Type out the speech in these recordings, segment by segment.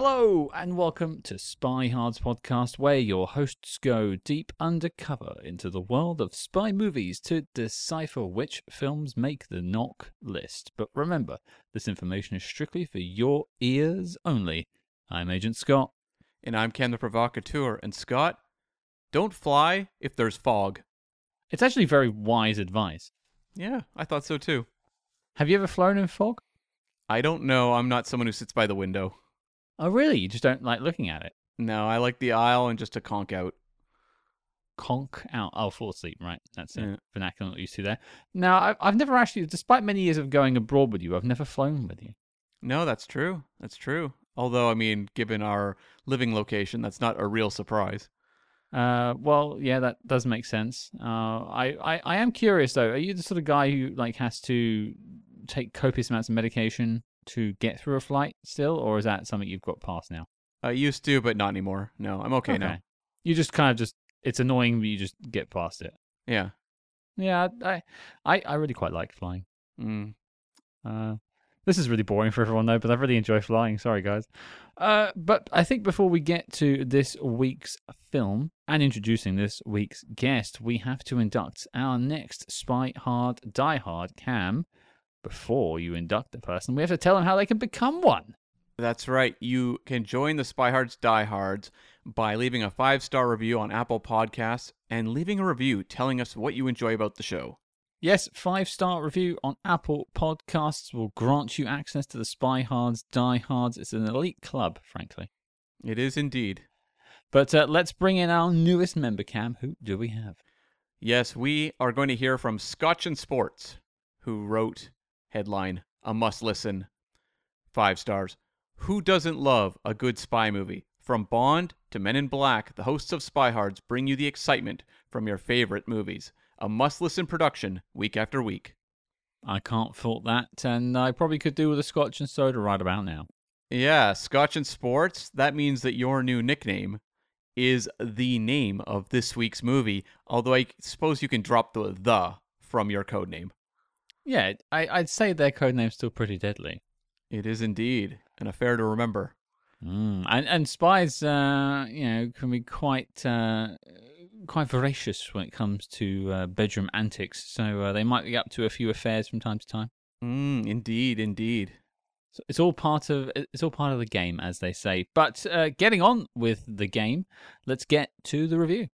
Hello and welcome to Spy Hard's podcast, where your hosts go deep undercover into the world of spy movies to decipher which films make the NOC list. But remember, this information is strictly for your ears only. I'm Agent Scott. And I'm Cam the Provocateur. And Scott, don't fly if there's fog. It's actually very wise advice. Yeah, I thought so too. Have you ever flown in fog? I don't know. I'm not someone who sits by the window. Oh, really? You just don't like looking at it? No, I like the aisle and just to conk out. Conk out. Oh, fall asleep. Right. That's Yeah. a vernacular that you see there. Now, I've, I've never actually, despite many years of going abroad with you, I've never flown with you. No, that's true. That's true. Although, I mean, given our living location, that's not a real surprise. Uh, well, yeah, that does make sense. Uh, I, I, I am curious though. Are you the sort of guy who like has to take copious amounts of medication to get through a flight still, or is that something you've got past now? I used to, but not anymore. No, I'm okay, now. You just kind of just it's annoying, but you just get past it. Yeah. Yeah, I, I, I really quite like flying. Mm. Uh, this is really boring for everyone though, but I really enjoy flying. Sorry, guys. Uh, but I think before we get to this week's film and introducing this week's guest, we have to induct our next Spy Hard Die Hard Cam. Before you induct the person, we have to tell them how they can become one. That's right. You can join the Spy Hards Diehards by leaving a five star review on Apple Podcasts and leaving a review telling us what you enjoy about the show. Yes, five star review on Apple Podcasts will grant you access to the Spy Hards Die Hards. It's an elite club, frankly. It is indeed. But uh, let's bring in our newest member, Cam. Who do we have? Yes, we are going to hear from Scotch and Sports, who wrote headline a must listen, five stars. Who doesn't love a good spy movie? From Bond to Men in Black, the hosts of Spy Hards bring you the excitement from your favorite movies. A must listen production week after week. I can't fault that, and I probably could do with a scotch and soda right about now. Yeah, Scotch and Sports, that means that your new nickname is the name of this week's movie, although I suppose you can drop the the from your code name. Yeah, I, I'd say their codename's still pretty deadly. It is indeed, an affair to remember. Mm. And and spies, uh, you know, can be quite uh, quite voracious when it comes to uh, bedroom antics. So uh, they might be up to a few affairs from time to time. Mm, indeed, indeed. So it's all part of it's all part of the game, as they say. But uh, getting on with the game, let's get to the review.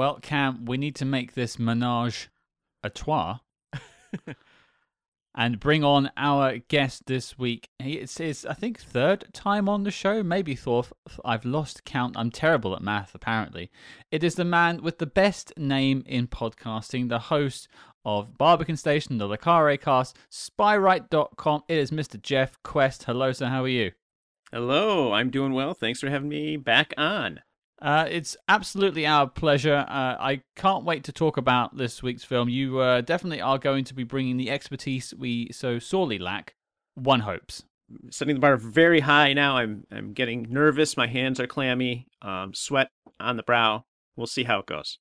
Well, Cam, we need to make this menage a trois and bring on our guest this week. It's his, I think, third time on the show, maybe fourth. I've lost count. I'm terrible at math, apparently. It is the man with the best name in podcasting, the host of Barbican Station, the Le Carre cast, spywrite.com. It is Mr. Jeff Quest. Hello, sir. How are you? Hello, I'm doing well. Thanks for having me back on. Uh, it's absolutely our pleasure. Uh, I can't wait to talk about this week's film. You uh, definitely are going to be bringing the expertise we so sorely lack. One hopes. Setting the bar very high now. I'm I'm getting nervous. My hands are clammy. Um, sweat on the brow. We'll see how it goes.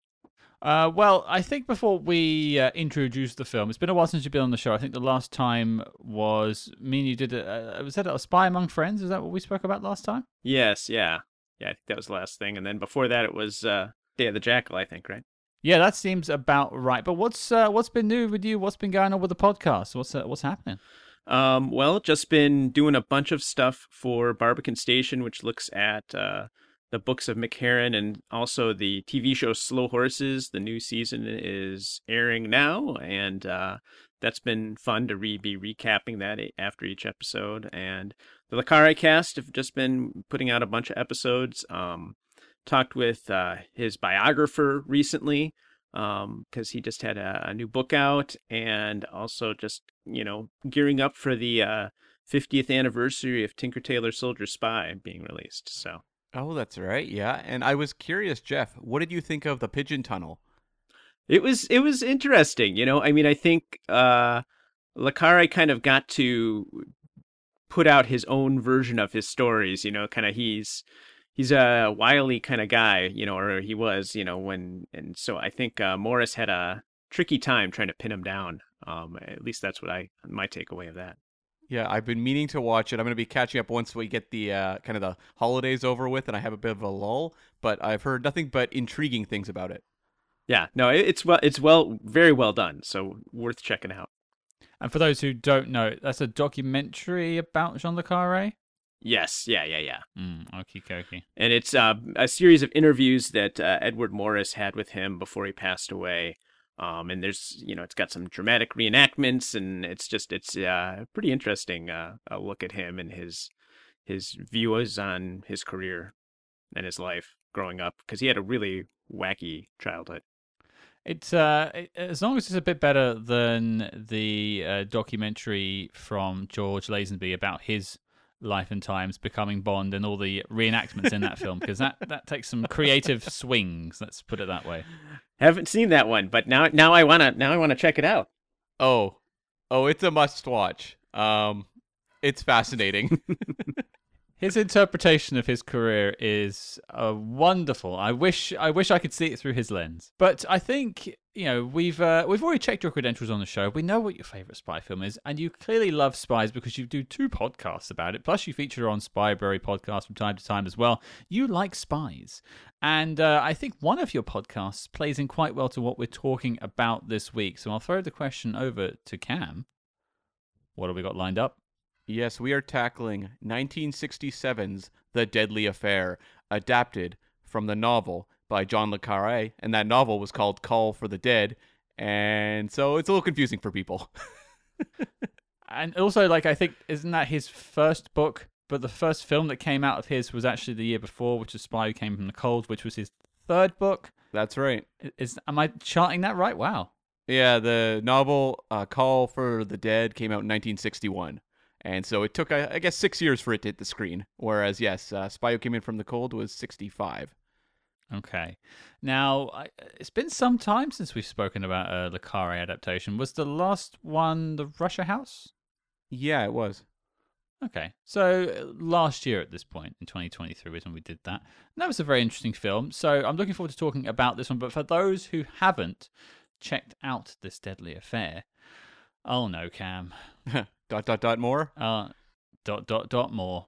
Uh, well, I think before we uh, introduce the film, it's been a while since you've been on the show. I think the last time was me and you did a, uh, was that a Spy Among Friends? Is that what we spoke about last time? Yes, yeah, yeah. I think that was the last thing, and then before that it was uh, Day of the Jackal. I think right. Yeah, that seems about right. But what's uh, what's been new with you? What's been going on with the podcast? What's uh, what's happening? Um, well, just been doing a bunch of stuff for Barbican Station, which looks at uh, the books of Mick Herron and also the TV show Slow Horses. The new season is airing now, and uh, that's been fun to re- be recapping that after each episode. And the Le Carre cast have just been putting out a bunch of episodes. Um, talked with uh, his biographer recently because he just had a, a new book out and also just you know gearing up for the uh, 50th anniversary of tinker tailor soldier spy being released so Oh, that's right. Yeah. And I was curious, Jeff, what did you think of the pigeon tunnel? it was it was interesting you know i mean i think uh Le Carre kind of got to put out his own version of his stories you know kind of he's he's a wily kind of guy you know or he was you know when and so i think uh, morris had a tricky time trying to pin him down um at least that's what i my takeaway of that Yeah, I've been meaning to watch it. I'm going to be catching up once we get the uh, kind of the holidays over with, and I have a bit of a lull. But I've heard nothing but intriguing things about it. Yeah, no, it's well, it's well, very well done. So worth checking out. And for those who don't know, that's a documentary about John Le Carre. Yes, yeah, yeah, yeah. Mm, okie dokie. And it's uh, a series of interviews that uh, Errol Morris had with him before he passed away. Um, and there's, you know, it's got some dramatic reenactments, and it's just, it's uh, pretty interesting. Uh, a look at him and his his views on his career and his life growing up, because he had a really wacky childhood. It's uh, it- as long as it's a bit better than the uh, documentary from George Lazenby about his life and times becoming Bond and all the reenactments in that film, because that that takes some creative swings. Let's put it that way. Haven't seen that one, but now now I wanna now I wanna check it out. Oh, oh, it's a must watch. Um, it's fascinating. His interpretation of his career is uh, wonderful. I wish I wish I could see it through his lens. But I think you know we've uh, we've already checked your credentials on the show. We know what your favorite spy film is, and you clearly love spies because you do two podcasts about it. Plus, you feature on Spyberry podcast from time to time as well. You like spies, and uh, I think one of your podcasts plays in quite well to what we're talking about this week. So I'll throw the question over to Cam. What have we got lined up? Yes, we are tackling 1967's The Deadly Affair, adapted from the novel by John Le Carre, and that novel was called Call for the Dead. And so it's a little confusing for people. And also, like, I think, isn't that his first book? But the first film that came out of his was actually the year before, which is Spy Who Came from the Cold, which was his third book. That's right. Is am I charting that right? Wow. Yeah, the novel uh, Call for the Dead came out in 1961. And so it took, I guess, six years for it to hit the screen. Whereas, yes, uh, Spy Who Came In From the Cold was 65. Okay. Now, I, it's been some time since we've spoken about uh, the Carre adaptation. Was the last one the Russia House? Yeah, it was. Okay, so uh, last year at this point in 2023 is when we did that. And that was a very interesting film. So I'm looking forward to talking about this one. But for those who haven't checked out this deadly affair, oh no, Cam, dot, dot, dot more. uh, dot dot dot more.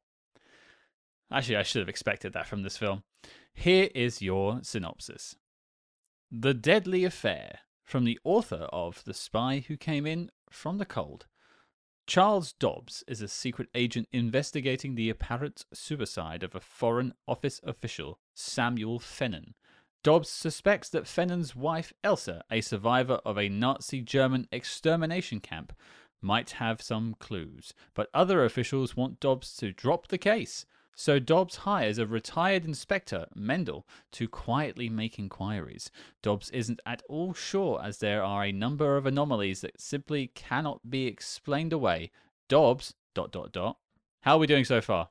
Actually, I should have expected that from this film. Here is your synopsis: The Deadly Affair, from the author of The Spy Who Came In from the Cold. Charles Dobbs is a secret agent investigating the apparent suicide of a Foreign Office official, Samuel Fennan. Dobbs suspects that Fennan's wife, Elsa, a survivor of a Nazi German extermination camp, might have some clues, but other officials want Dobbs to drop the case. So Dobbs hires a retired inspector, Mendel, to quietly make inquiries. Dobbs isn't at all sure as there are a number of anomalies that simply cannot be explained away. Dobbs dot dot dot. How are we doing so far?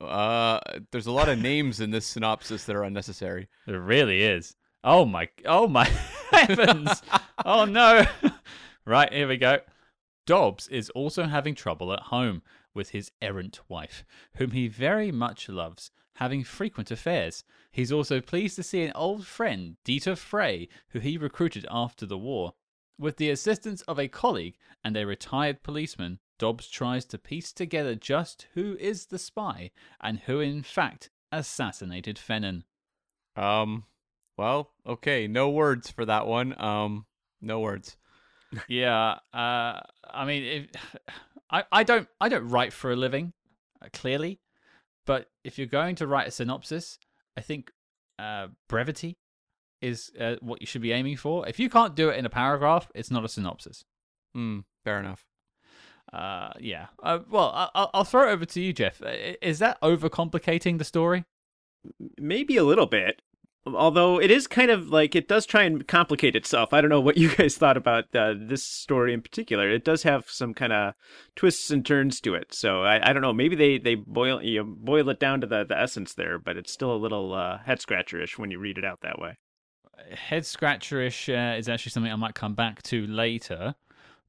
Uh, there's a lot of names in this synopsis that are unnecessary. It really is. Oh my oh my heavens. oh no. right, here we go. Dobbs is also having trouble at home with his errant wife, whom he very much loves, having frequent affairs. He's also pleased to see an old friend, Dieter Frey, who he recruited after the war. With the assistance of a colleague and a retired policeman, Dobbs tries to piece together just who is the spy and who, in fact, assassinated Fennan. Um, well, okay, no words for that one. Um, no words. Yeah, uh, I mean, if, I I don't I don't write for a living, uh, clearly, but if you're going to write a synopsis, I think uh, brevity is uh, what you should be aiming for. If you can't do it in a paragraph, it's not a synopsis. Hmm, fair enough. Uh, yeah. Uh, well, I- I'll, I'll throw it over to you, Jeff. Uh, Is that overcomplicating the story? Maybe a little bit. Although it is kind of like it does try and complicate itself. I don't know what you guys thought about uh, this story in particular. It does have some kind of twists and turns to it. So I, I don't know. Maybe they, they boil you boil it down to the, the essence there, but it's still a little uh, head scratcherish when you read it out that way. head scratcherish uh, is actually something I might come back to later.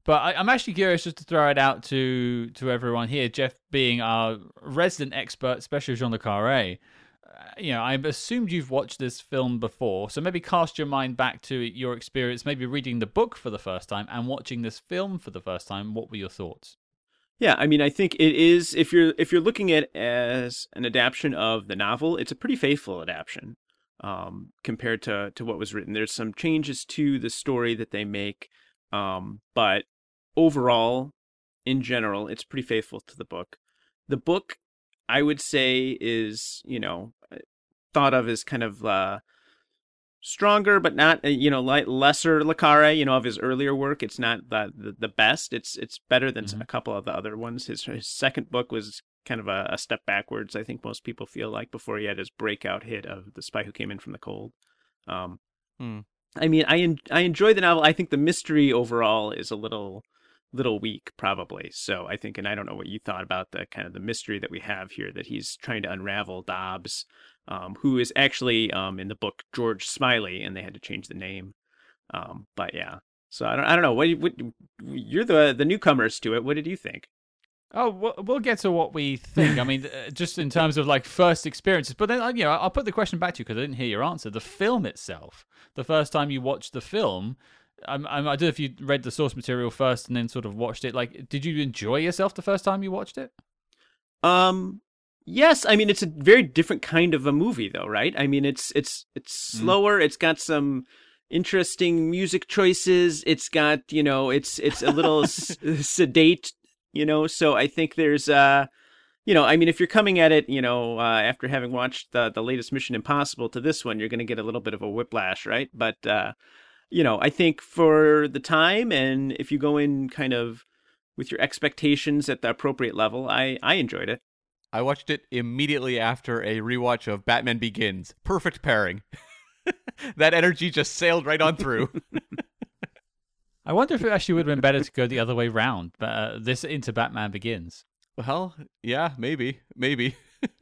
But I, I'm actually curious just to throw it out to to everyone here. Jeff, being our resident expert, especially John Le Carre, you know, I've assumed you've watched this film before, so maybe cast your mind back to your experience, maybe reading the book for the first time and watching this film for the first time. What were your thoughts? Yeah, I mean, I think it is. If you're if you're looking at it as an adaptation of the novel, it's a pretty faithful adaptation um, compared to to what was written. There's some changes to the story that they make, um, but overall, in general, it's pretty faithful to the book. The book, I would say, is you know thought of as kind of uh, stronger, but not uh, you know like lesser Le Carre. You know of his earlier work, it's not the the, the best. It's it's better than Mhm. a couple of the other ones. His his second book was kind of a, a step backwards. I think most people feel like before he had his breakout hit of The Spy Who Came in from the Cold. Um, Hmm. I mean, I en- I enjoy the novel. I think the mystery overall is a little little weak probably. So i think and i don't know what you thought about the kind of the mystery that we have here that he's trying to unravel dobbs um, who is actually um, in the book george smiley and they had to change the name. Um, but yeah. So i don't, I don't know. What, what you're the the newcomers to it. What did you think? Oh, we'll, we'll get to what we think. I mean, uh, just in terms of like first experiences. But then, uh, you know, I'll put the question back to you because I didn't hear your answer. The film itself, the first time you watched the film, I'm, I'm, I don't know if you read the source material first and then sort of watched it. Like, did you enjoy yourself the first time you watched it? Um yes, I mean it's a very different kind of a movie though, right? I mean it's it's it's slower, it's got some interesting music choices, it's got, you know, it's it's a little s- sedate, you know, so I think there's uh you know, I mean if you're coming at it, you know, uh, after having watched the the latest Mission Impossible to this one, you're going to get a little bit of a whiplash, right? But uh you know, I think for the time and if you go in kind of with your expectations at the appropriate level, I I enjoyed it. I watched it immediately after a rewatch of Batman Begins. Perfect pairing. that energy just sailed right on through. I wonder if it actually would have been better to go the other way round. But uh, this into Batman Begins. well, yeah, maybe, maybe.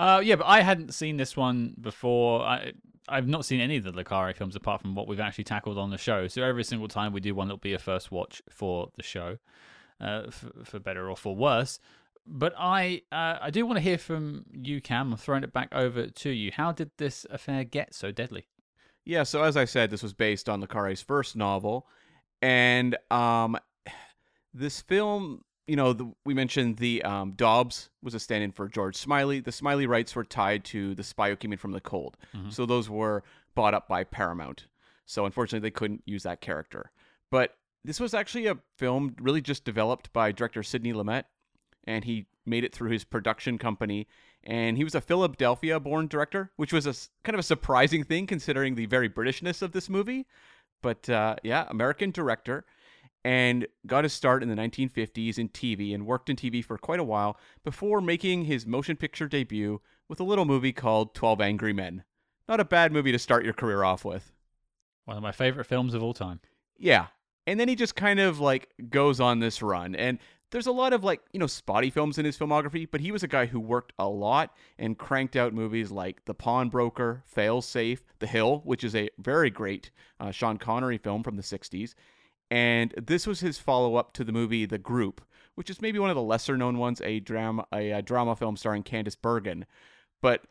Uh, yeah, but I hadn't seen this one before. I I've not seen any of the Carre films apart from what we've actually tackled on the show. So every single time we do one, it'll be a first watch for the show, uh, for, for better or for worse. But I uh, I do want to hear from you, Cam. I'm throwing it back over to you. How did this affair get so deadly? Yeah, so as I said, this was based on Le Carre's first novel, and um, this film, you know, the, we mentioned the um, Dobbs was a stand-in for George Smiley. The Smiley rights were tied to the Spy Who Came In from the Cold, Mhm. so those were bought up by Paramount. So unfortunately, they couldn't use that character. But this was actually a film really just developed by director Sidney Lumet, and he made it through his production company. And he was a Philadelphia-born director, which was a kind of a surprising thing considering the very Britishness of this movie. But uh, yeah, American director, and got his start in the 1950s in TV and worked in TV for quite a while before making his motion picture debut with a little movie called 12 Angry Men. Not a bad movie to start your career off with. One of my favorite films of all time. Yeah. And then he just kind of like goes on this run. And there's a lot of like, you know, spotty films in his filmography, but he was a guy who worked a lot and cranked out movies like The Pawnbroker, Fail Safe, The Hill, which is a very great uh, Sean Connery film from the 60s. And this was his follow up to the movie The Group, which is maybe one of the lesser known ones, a drama, a, a drama film starring Candice Bergen. But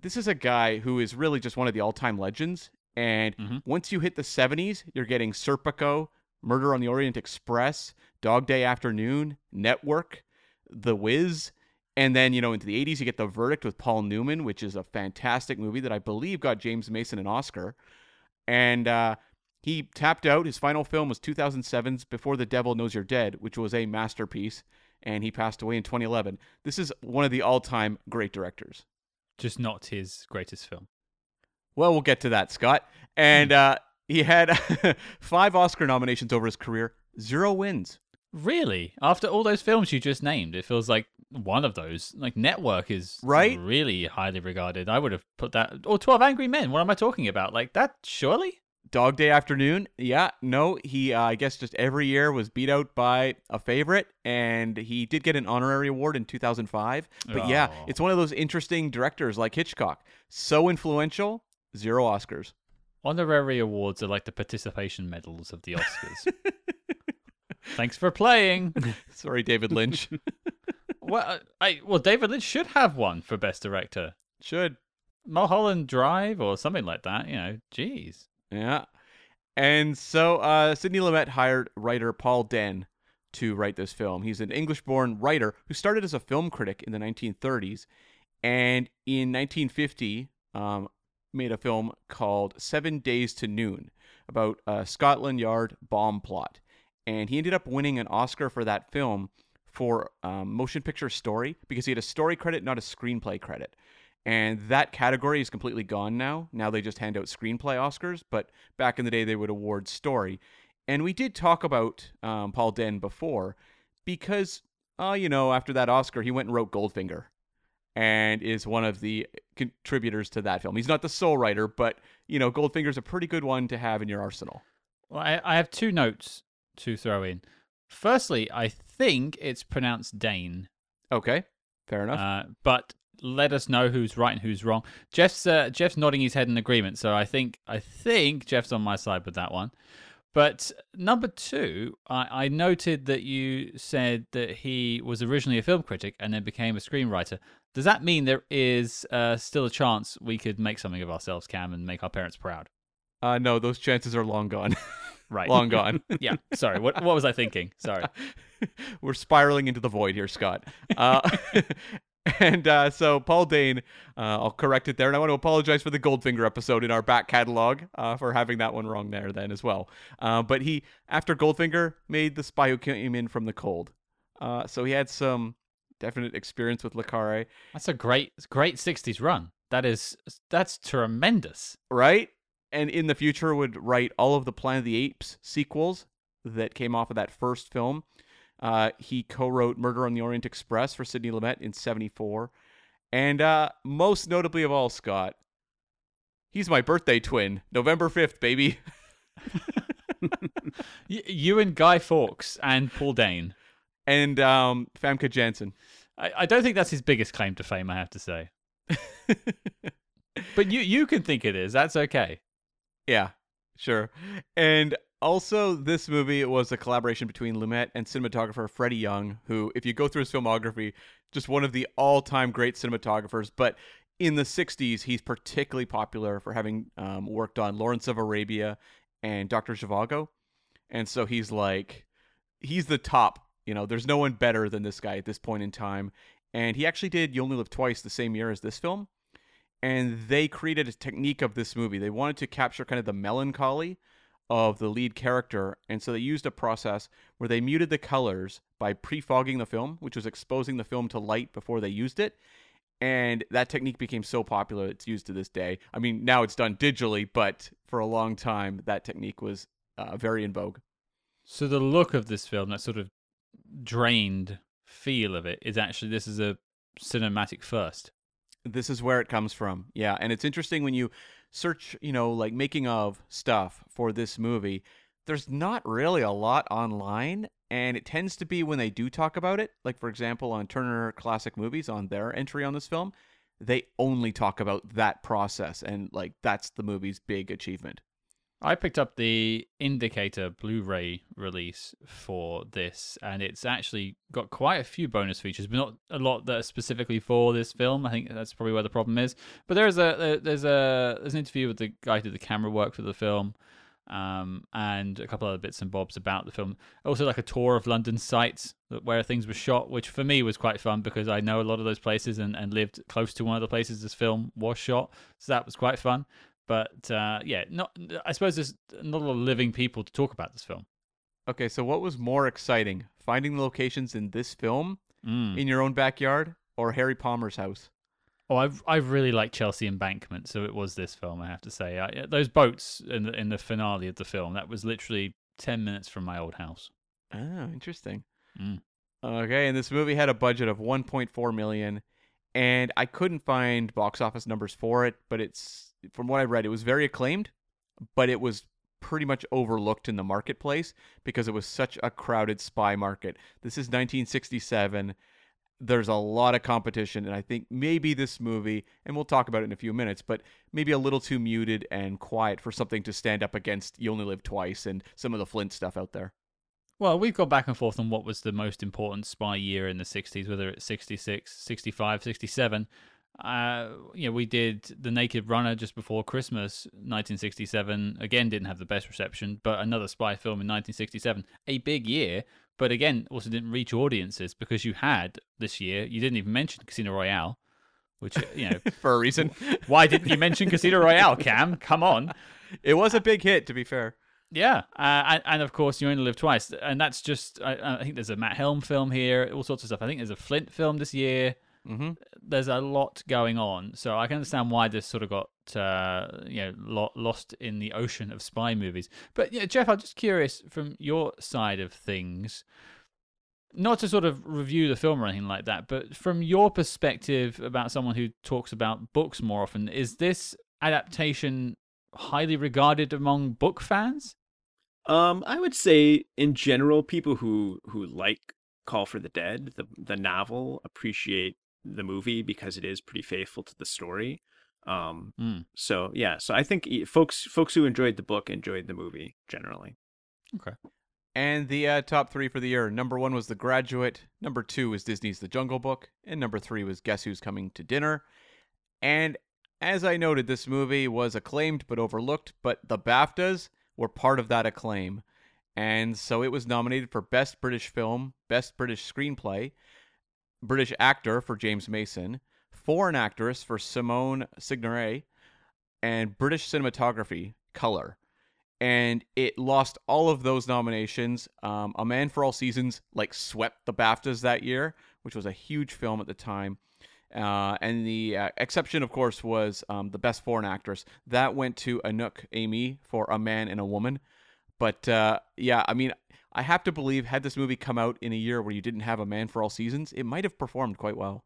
this is a guy who is really just one of the all time legends. And Mhm. once you hit the 70s, you're getting Serpico, Murder on the Orient Express, Dog Day Afternoon, Network, The Wiz. And then, you know, into the 80s, you get The Verdict with Paul Newman, which is a fantastic movie that I believe got James Mason an Oscar. And uh, he tapped out. His final film was 2007's Before the Devil Knows You're Dead, which was a masterpiece. And he passed away in 2011. This is one of the all time great directors. Just not his greatest film. Well, we'll get to that, Scott. And uh, he had five Oscar nominations over his career, zero wins. Really? After all those films you just named, it feels like one of those. Like Network is Right? really highly regarded. I would have put that or 12 Angry Men. What am I talking about? Like that surely? Dog Day Afternoon, yeah, no, he, uh, I guess, just every year was beat out by a favorite, and he did get an honorary award in 2005. But yeah, Oh. it's one of those interesting directors like Hitchcock. So influential, zero Oscars. Honorary awards are like the participation medals of the Oscars. Thanks for playing. Sorry, David Lynch. well, I well David Lynch should have one for best director. Should. Mulholland Drive or something like that. You know, jeez. Yeah. And so uh, Sidney Lumet hired writer Paul Dehn to write this film. He's an English born writer who started as a film critic in the 1930s and in 1950 um, made a film called Seven Days to Noon about a Scotland Yard bomb plot. And he ended up winning an Oscar for that film for um, motion picture story because he had a story credit, not a screenplay credit. And that category is completely gone now. Now they just hand out screenplay Oscars, but back in the day they would award story. And we did talk about um, Paul Dehn before because, uh, you know, after that Oscar, he went and wrote Goldfinger and is one of the contributors to that film. He's not the sole writer, but, you know, Goldfinger's a pretty good one to have in your arsenal. Well, I, I have two notes to throw in. Firstly, I think it's pronounced Dane. Okay, fair enough. Uh, but let us know who's right and who's wrong. Jeff's uh, Jeff's nodding his head in agreement, so I think I think Jeff's on my side with that one. But number two, I, I noted that you said that he was originally a film critic and then became a screenwriter. Does that mean there is uh, still a chance we could make something of ourselves, Cam, and make our parents proud? Uh, no, those chances are long gone. Right. long gone. yeah. Sorry. What what was I thinking? Sorry. We're spiraling into the void here, Scott. Uh, and uh, so Paul Dehn, uh, I'll correct it there, and I want to apologize for the Goldfinger episode in our back catalog uh, for having that one wrong there then as well. Uh, but he, after Goldfinger, made The Spy Who Came In from the Cold. Uh, so he had some definite experience with Le Carre. That's a great great '60s run. That is that's tremendous. Right? and in the future would write all of the Planet of the Apes sequels that came off of that first film. Uh, he co-wrote Murder on the Orient Express for Sidney Lumet in '74, and uh, most notably of all, Scott, he's my birthday twin, November fifth, baby. you and Guy Fawkes and Paul Dehn. and um, Famke Janssen. I, I don't think that's his biggest claim to fame. I have to say. but you you can think it is. That's okay. Yeah, sure. And also, this movie was a collaboration between Lumet and cinematographer Freddie Young, who, if you go through his filmography, just one of the all-time great cinematographers. But in the '60s, he's particularly popular for having um, worked on Lawrence of Arabia and Doctor Zhivago, and so he's like, he's the top. You know, there's no one better than this guy at this point in time. And he actually did You Only Live Twice the same year as this film and they created a technique of this movie. They wanted to capture kind of the melancholy of the lead character, and so they used a process where they muted the colors by pre-fogging the film, which was exposing the film to light before they used it. And that technique became so popular it's used to this day. I mean, now it's done digitally, but for a long time that technique was uh, very in vogue. So the look of this film, that sort of drained feel of it, is actually this is a cinematic first. This is where it comes from. Yeah, and it's interesting when you search, you know, like making of stuff for this movie, there's not really a lot online and it tends to be when they do talk about it, like for example on Turner Classic Movies on their entry on this film, they only talk about that process and like that's the movie's big achievement. I picked up the Indicator Blu ray release for this, and it's actually got quite a few bonus features, but not a lot that are specifically for this film. I think that's probably where the problem is. But there's a there's a there's an interview with the guy who did the camera work for the film, um, and a couple other bits and bobs about the film. Also, like a tour of London sites where things were shot, which for me was quite fun because I know a lot of those places and, and lived close to one of the places this film was shot. So that was quite fun. But uh, yeah, not. I suppose there's not a lot of living people to talk about this film. Okay, so what was more exciting, finding the locations in this film mm. in your own backyard or Harry Palmer's house? Oh, I've I really like Chelsea Embankment, so it was this film. I have to say, I, those boats in the in the finale of the film that was literally ten minutes from my old house. Oh, interesting. Mm. Okay, and this movie had a budget of 1.4 million, and I couldn't find box office numbers for it, but it's from what I read, it was very acclaimed, but it was pretty much overlooked in the marketplace because it was such a crowded spy market. This is 1967. There's a lot of competition, and I think maybe this movie, and we'll talk about it in a few minutes, but maybe a little too muted and quiet for something to stand up against You Only Live Twice and some of the Flint stuff out there. Well, we've gone back and forth on what was the most important spy year in the 60s, whether it's 66, 65, 67 uh, you know, we did The Naked Runner just before Christmas, 1967. Again, didn't have the best reception, but another spy film in 1967. A big year but again, also didn't reach audiences because you had this year. You didn't even mention Casino Royale, which you know for a reason. why didn't you mention Casino Royale, Cam? Come on. It was a big hit, to be fair. Yeah, uh, and, and of course, you only live twice, and that's just. I, I think there's a Matt Helm film here, all sorts of stuff. I think there's a Flint film this year. Hmm There's a lot going on, so I can understand why this sort of got uh, you know lo- lost in the ocean of spy movies. But yeah, Jeff, I'm just curious from your side of things, not to sort of review the film or anything like that, but from your perspective about someone who talks about books more often, is this adaptation highly regarded among book fans? Um, I would say in general, people who who like Call for the Dead, the the novel, appreciate the movie because it is pretty faithful to the story. Um, Mm. so yeah, so I think folks folks who enjoyed the book enjoyed the movie generally. Okay. And the uh, top three for the year number one was The Graduate, number two was Disney's The Jungle Book, and number three was Guess Who's Coming to Dinner. And as I noted, this movie was acclaimed but overlooked, but the BAFTAs were part of that acclaim. And so it was nominated for Best British Film, Best British Screenplay, British Actor for James Mason, Foreign Actress for Simone Signoret, and British Cinematography, Color and it lost all of those nominations. Um, a Man for All Seasons like swept the BAFTAs that year, which was a huge film at the time. Uh, and the uh, exception, of course, was um, the Best Foreign Actress. That went to Anouk Aimée for A Man and a Woman. But uh, yeah, I mean, I have to believe had this movie come out in a year where you didn't have A Man for All Seasons, it might have performed quite well.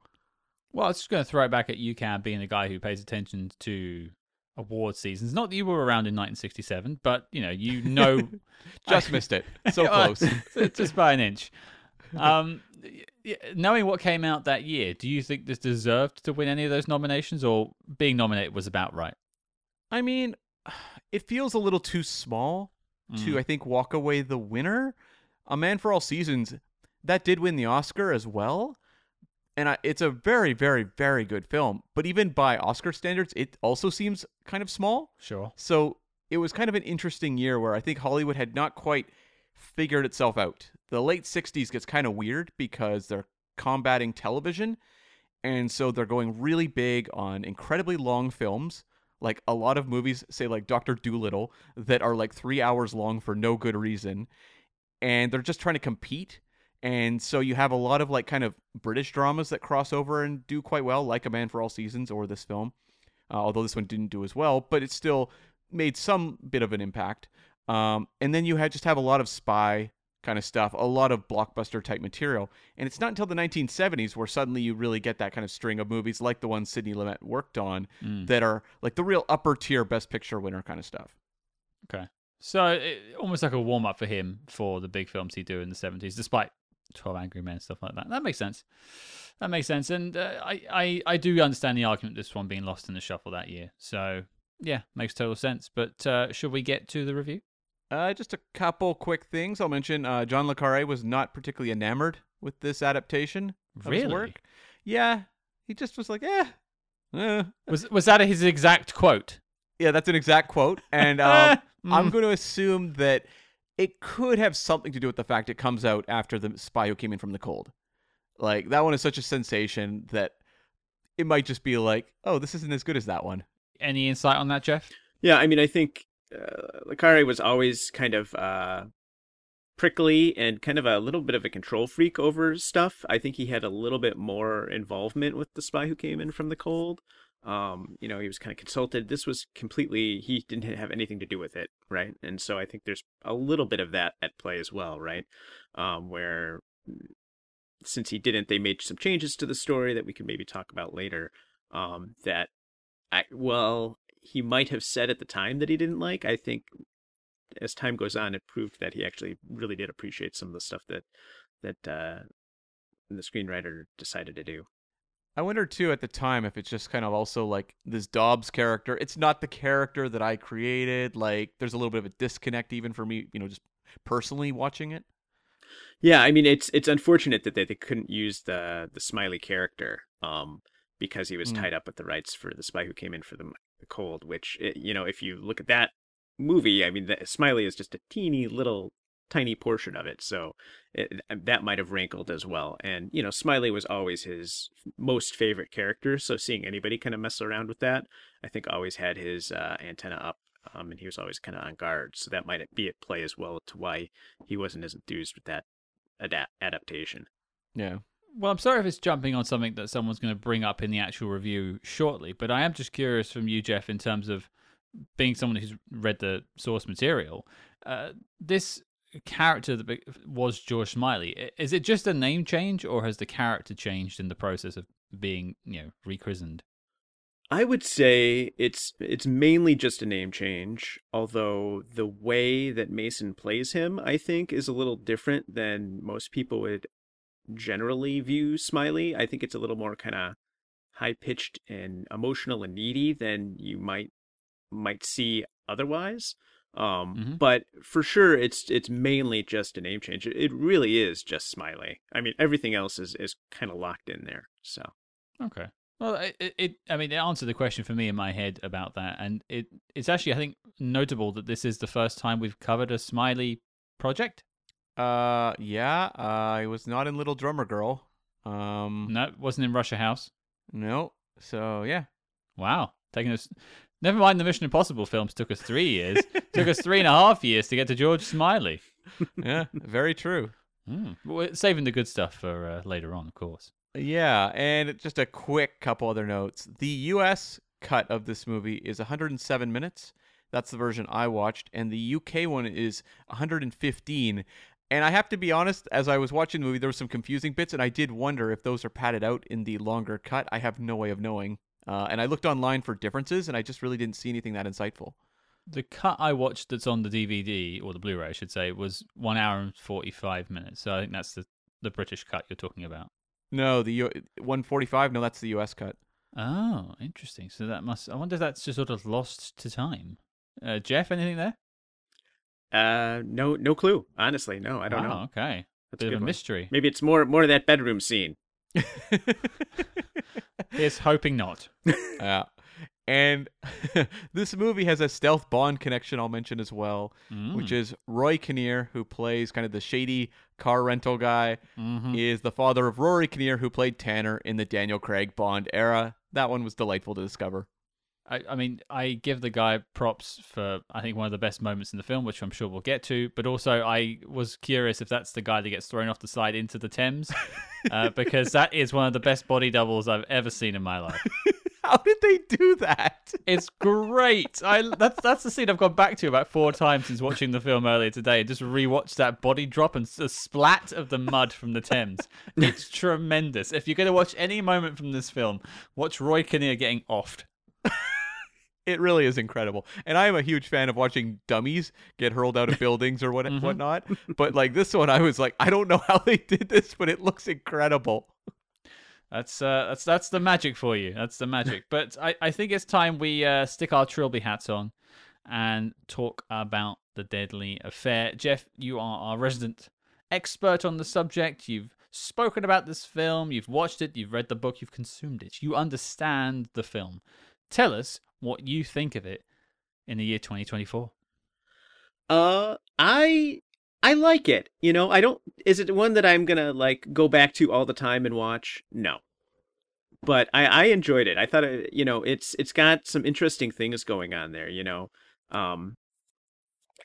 Well, I was just going to throw it back at you, Cam, being the guy who pays attention to award seasons. Not that you were around in 1967, but you know, you know, Just I- missed it. So close. just by an inch. Um, knowing what came out that year, do you think this deserved to win any of those nominations, or being nominated was about right? I mean, it feels a little too small to, Mm. I think, walk away the winner. A Man for All Seasons, that did win the Oscar as well. And I, it's a very, very, very good film. But even by Oscar standards, it also seems kind of small. Sure. So it was kind of an interesting year where I think Hollywood had not quite figured itself out. The late 60s gets kind of weird because they're combating television. And so they're going really big on incredibly long films. Like a lot of movies, say like Dr. Dolittle, that are like three hours long for no good reason. And they're just trying to compete. And so you have a lot of like kind of British dramas that cross over and do quite well, like A Man for All Seasons or this film. Uh, although this one didn't do as well, but it still made some bit of an impact. Um, and then you had just have a lot of spy kind of stuff, a lot of blockbuster type material. And it's not until the 1970s where suddenly you really get that kind of string of movies like the one Sidney Lumet worked on Mm. that are like the real upper tier best picture winner kind of stuff. Okay. So it, almost like a warm up for him for the big films he do in the 70s, despite 12 Angry Men and stuff like that. That makes sense. That makes sense. And uh, I, I, I do understand the argument this one being lost in the shuffle that year. So yeah, makes total sense. But uh, should we get to the review? Uh, just a couple quick things I'll mention. Uh, John Le Carre was not particularly enamored with this adaptation of his Really? work. Yeah, he just was like, eh, eh. Was was that his exact quote? Yeah, that's an exact quote. And um, I'm Mm. going to assume that it could have something to do with the fact it comes out after the spy who came in from the cold. Like that one is such a sensation that it might just be like, oh, this isn't as good as that one. Any insight on that, Jeff? Yeah, I mean, I think uh, Le Carre was always kind of uh, prickly and kind of a little bit of a control freak over stuff. I think he had a little bit more involvement with the spy who came in from the cold. Um, you know, he was kind of consulted. This was completely he didn't have anything to do with it, right? And so I think there's a little bit of that at play as well, right? Um, where since he didn't, they made some changes to the story that we could maybe talk about later. Um, that I well, he might have said at the time that he didn't like. I think as time goes on, it proved that he actually really did appreciate some of the stuff that that uh, the screenwriter decided to do. I wonder too at the time if it's just kind of also like this Dobbs character. It's not the character that I created. Like there's a little bit of a disconnect even for me, you know, just personally watching it. Yeah, I mean it's it's unfortunate that they, they couldn't use the the Smiley character um because he was Mm. tied up with the rights for the spy who came in for the, the cold. Which eh, you know, if you look at that movie, I mean, the, Smiley is just a teeny little tiny portion of it. So it, that might have rankled as well. And you know, Smiley was always his most favorite character. So seeing anybody kind of mess around with that, I think always had his uh, antenna up. Um, and he was always kind of on guard. So that might be at play as well to why he wasn't as enthused with that adapt- adaptation. Yeah. Well, I'm sorry if it's jumping on something that someone's going to bring up in the actual review shortly, but I am just curious from you, Jeff, in terms of being someone who's read the source material. Uh, this character that was George Smiley, is it just a name change, or has the character changed in the process of being, you know, rechristened? I would say it's it's mainly just a name change, although the way that Mason plays him, I think, is a little different than most people would generally view Smiley. I think it's a little more kind of high pitched and emotional and needy than you might might see otherwise. Um, mm-hmm. but for sure, it's it's mainly just a name change. It, it really is just Smiley. I mean, everything else is is kind of locked in there. So okay. Well, it, it, I mean, it answered the question for me in my head about that, and it, it's actually, I think, notable that this is the first time we've covered a Smiley project. Uh, yeah, uh, I was not in Little Drummer Girl. Um, no, wasn't in Russia House. No, so yeah. Wow, taking us. Never mind, the Mission Impossible films took us three years. took us three and a half years to get to George Smiley. yeah, very true. Mm. Well, saving the good stuff for uh, later on, of course. Yeah, and just a quick couple other notes. The U.S. cut of this movie is 107 minutes. That's the version I watched, and the UK one is 115. And I have to be honest, as I was watching the movie, there were some confusing bits, and I did wonder if those are padded out in the longer cut. I have no way of knowing. Uh, and I looked online for differences, and I just really didn't see anything that insightful. The cut I watched that's on the DVD or the Blu-ray, I should say, was one hour and forty-five minutes. So I think that's the the British cut you're talking about. No, the U- 145. No, that's the US cut. Oh, interesting. So that must. I wonder if that's just sort of lost to time. Uh, Jeff, anything there? Uh, no, no clue. Honestly, no, I don't wow, know. Okay, that's Bit a, a mystery. Maybe it's more more of that bedroom scene. He's hoping not. Yeah. And this movie has a stealth Bond connection I'll mention as well, mm. which is Roy Kinnear, who plays kind of the shady car rental guy, mm-hmm. is the father of Rory Kinnear, who played Tanner in the Daniel Craig Bond era. That one was delightful to discover. I, I mean, I give the guy props for I think one of the best moments in the film, which I'm sure we'll get to. But also, I was curious if that's the guy that gets thrown off the side into the Thames, uh, because that is one of the best body doubles I've ever seen in my life. How did they do that? It's great. I that's that's the scene I've gone back to about four times since watching the film earlier today. Just rewatched that body drop and the splat of the mud from the Thames. It's tremendous. If you're going to watch any moment from this film, watch Roy Kinnear getting offed. It really is incredible. And I am a huge fan of watching dummies get hurled out of buildings or what mm-hmm. whatnot. But like this one, I was like, I don't know how they did this, but it looks incredible. That's uh, that's that's the magic for you. That's the magic. but I, I think it's time we uh, stick our trilby hats on and talk about the deadly affair. Jeff, you are our resident expert on the subject. You've spoken about this film. You've watched it. You've read the book. You've consumed it. You understand the film. Tell us what you think of it in the year 2024. Uh, I I like it. You know, I don't. Is it one that I'm gonna like go back to all the time and watch? No. But I, I enjoyed it. I thought, it, you know, it's it's got some interesting things going on there. You know, um,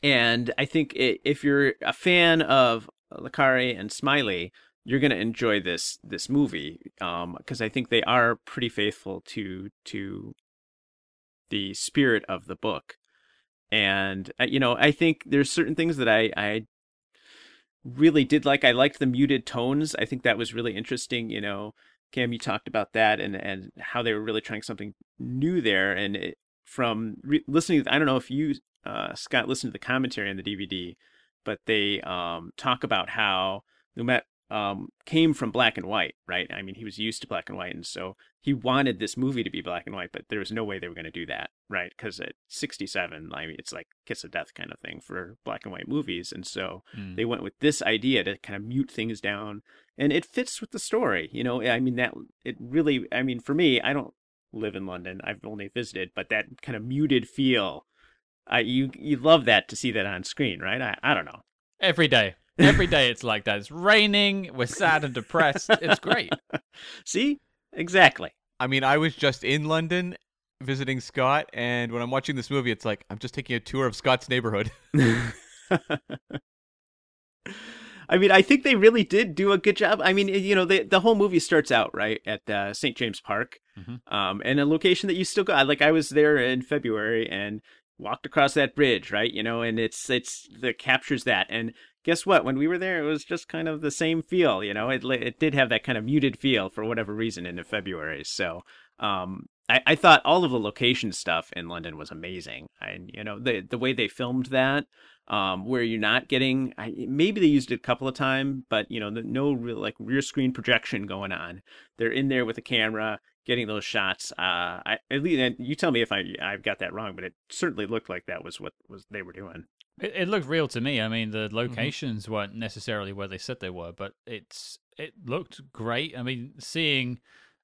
and I think it, if you're a fan of Le Carre and Smiley, you're gonna enjoy this this movie. Um, because I think they are pretty faithful to to the spirit of the book and uh, you know i think there's certain things that i i really did like. I liked the muted tones. I think that was really interesting. You know, Cam, you talked about that and and how they were really trying something new there. And it, from re- listening, I don't know if you, uh, Scott, listened to the commentary on the DVD, but they um, talk about how Lumet um, came from black and white, right? I mean, he was used to black and white, and so he wanted this movie to be black and white, but there was no way they were going to do that, right? Because at 67, I mean, it's like kiss of death kind of thing for black and white movies, and so mm. they went with this idea to kind of mute things down, and it fits with the story, you know. I mean, that it really, I mean, for me, I don't live in London; I've only visited, but that kind of muted feel, I you you love that to see that on screen, right? I I don't know. Every day. Every day it's like that. It's raining. We're sad and depressed. It's great. See? Exactly. I mean, I was just in London visiting Scott, and when I'm watching this movie, it's like I'm just taking a tour of Scott's neighborhood. I mean, I think they really did do a good job. I mean, you know, the the whole movie starts out right at uh, St. James Park, Mhm. um, and a location that you still go. Like I was there in February and walked across that bridge, right? You know, and it's it's that captures that. And guess what? When we were there, it was just kind of the same feel. You know, it it did have that kind of muted feel for whatever reason in February. So, um, I, I thought all of the location stuff in London was amazing. And you know, the the way they filmed that um, where you're not getting I, maybe they used it a couple of times, but you know, the, no real like rear screen projection going on. They're in there with the camera getting those shots. Uh, I, at least and you tell me if I I've got that wrong, but it certainly looked like that was what was they were doing. It, it looked real to me. I mean, the mm-hmm. locations weren't necessarily where they said they were, but it's it looked great. I mean, seeing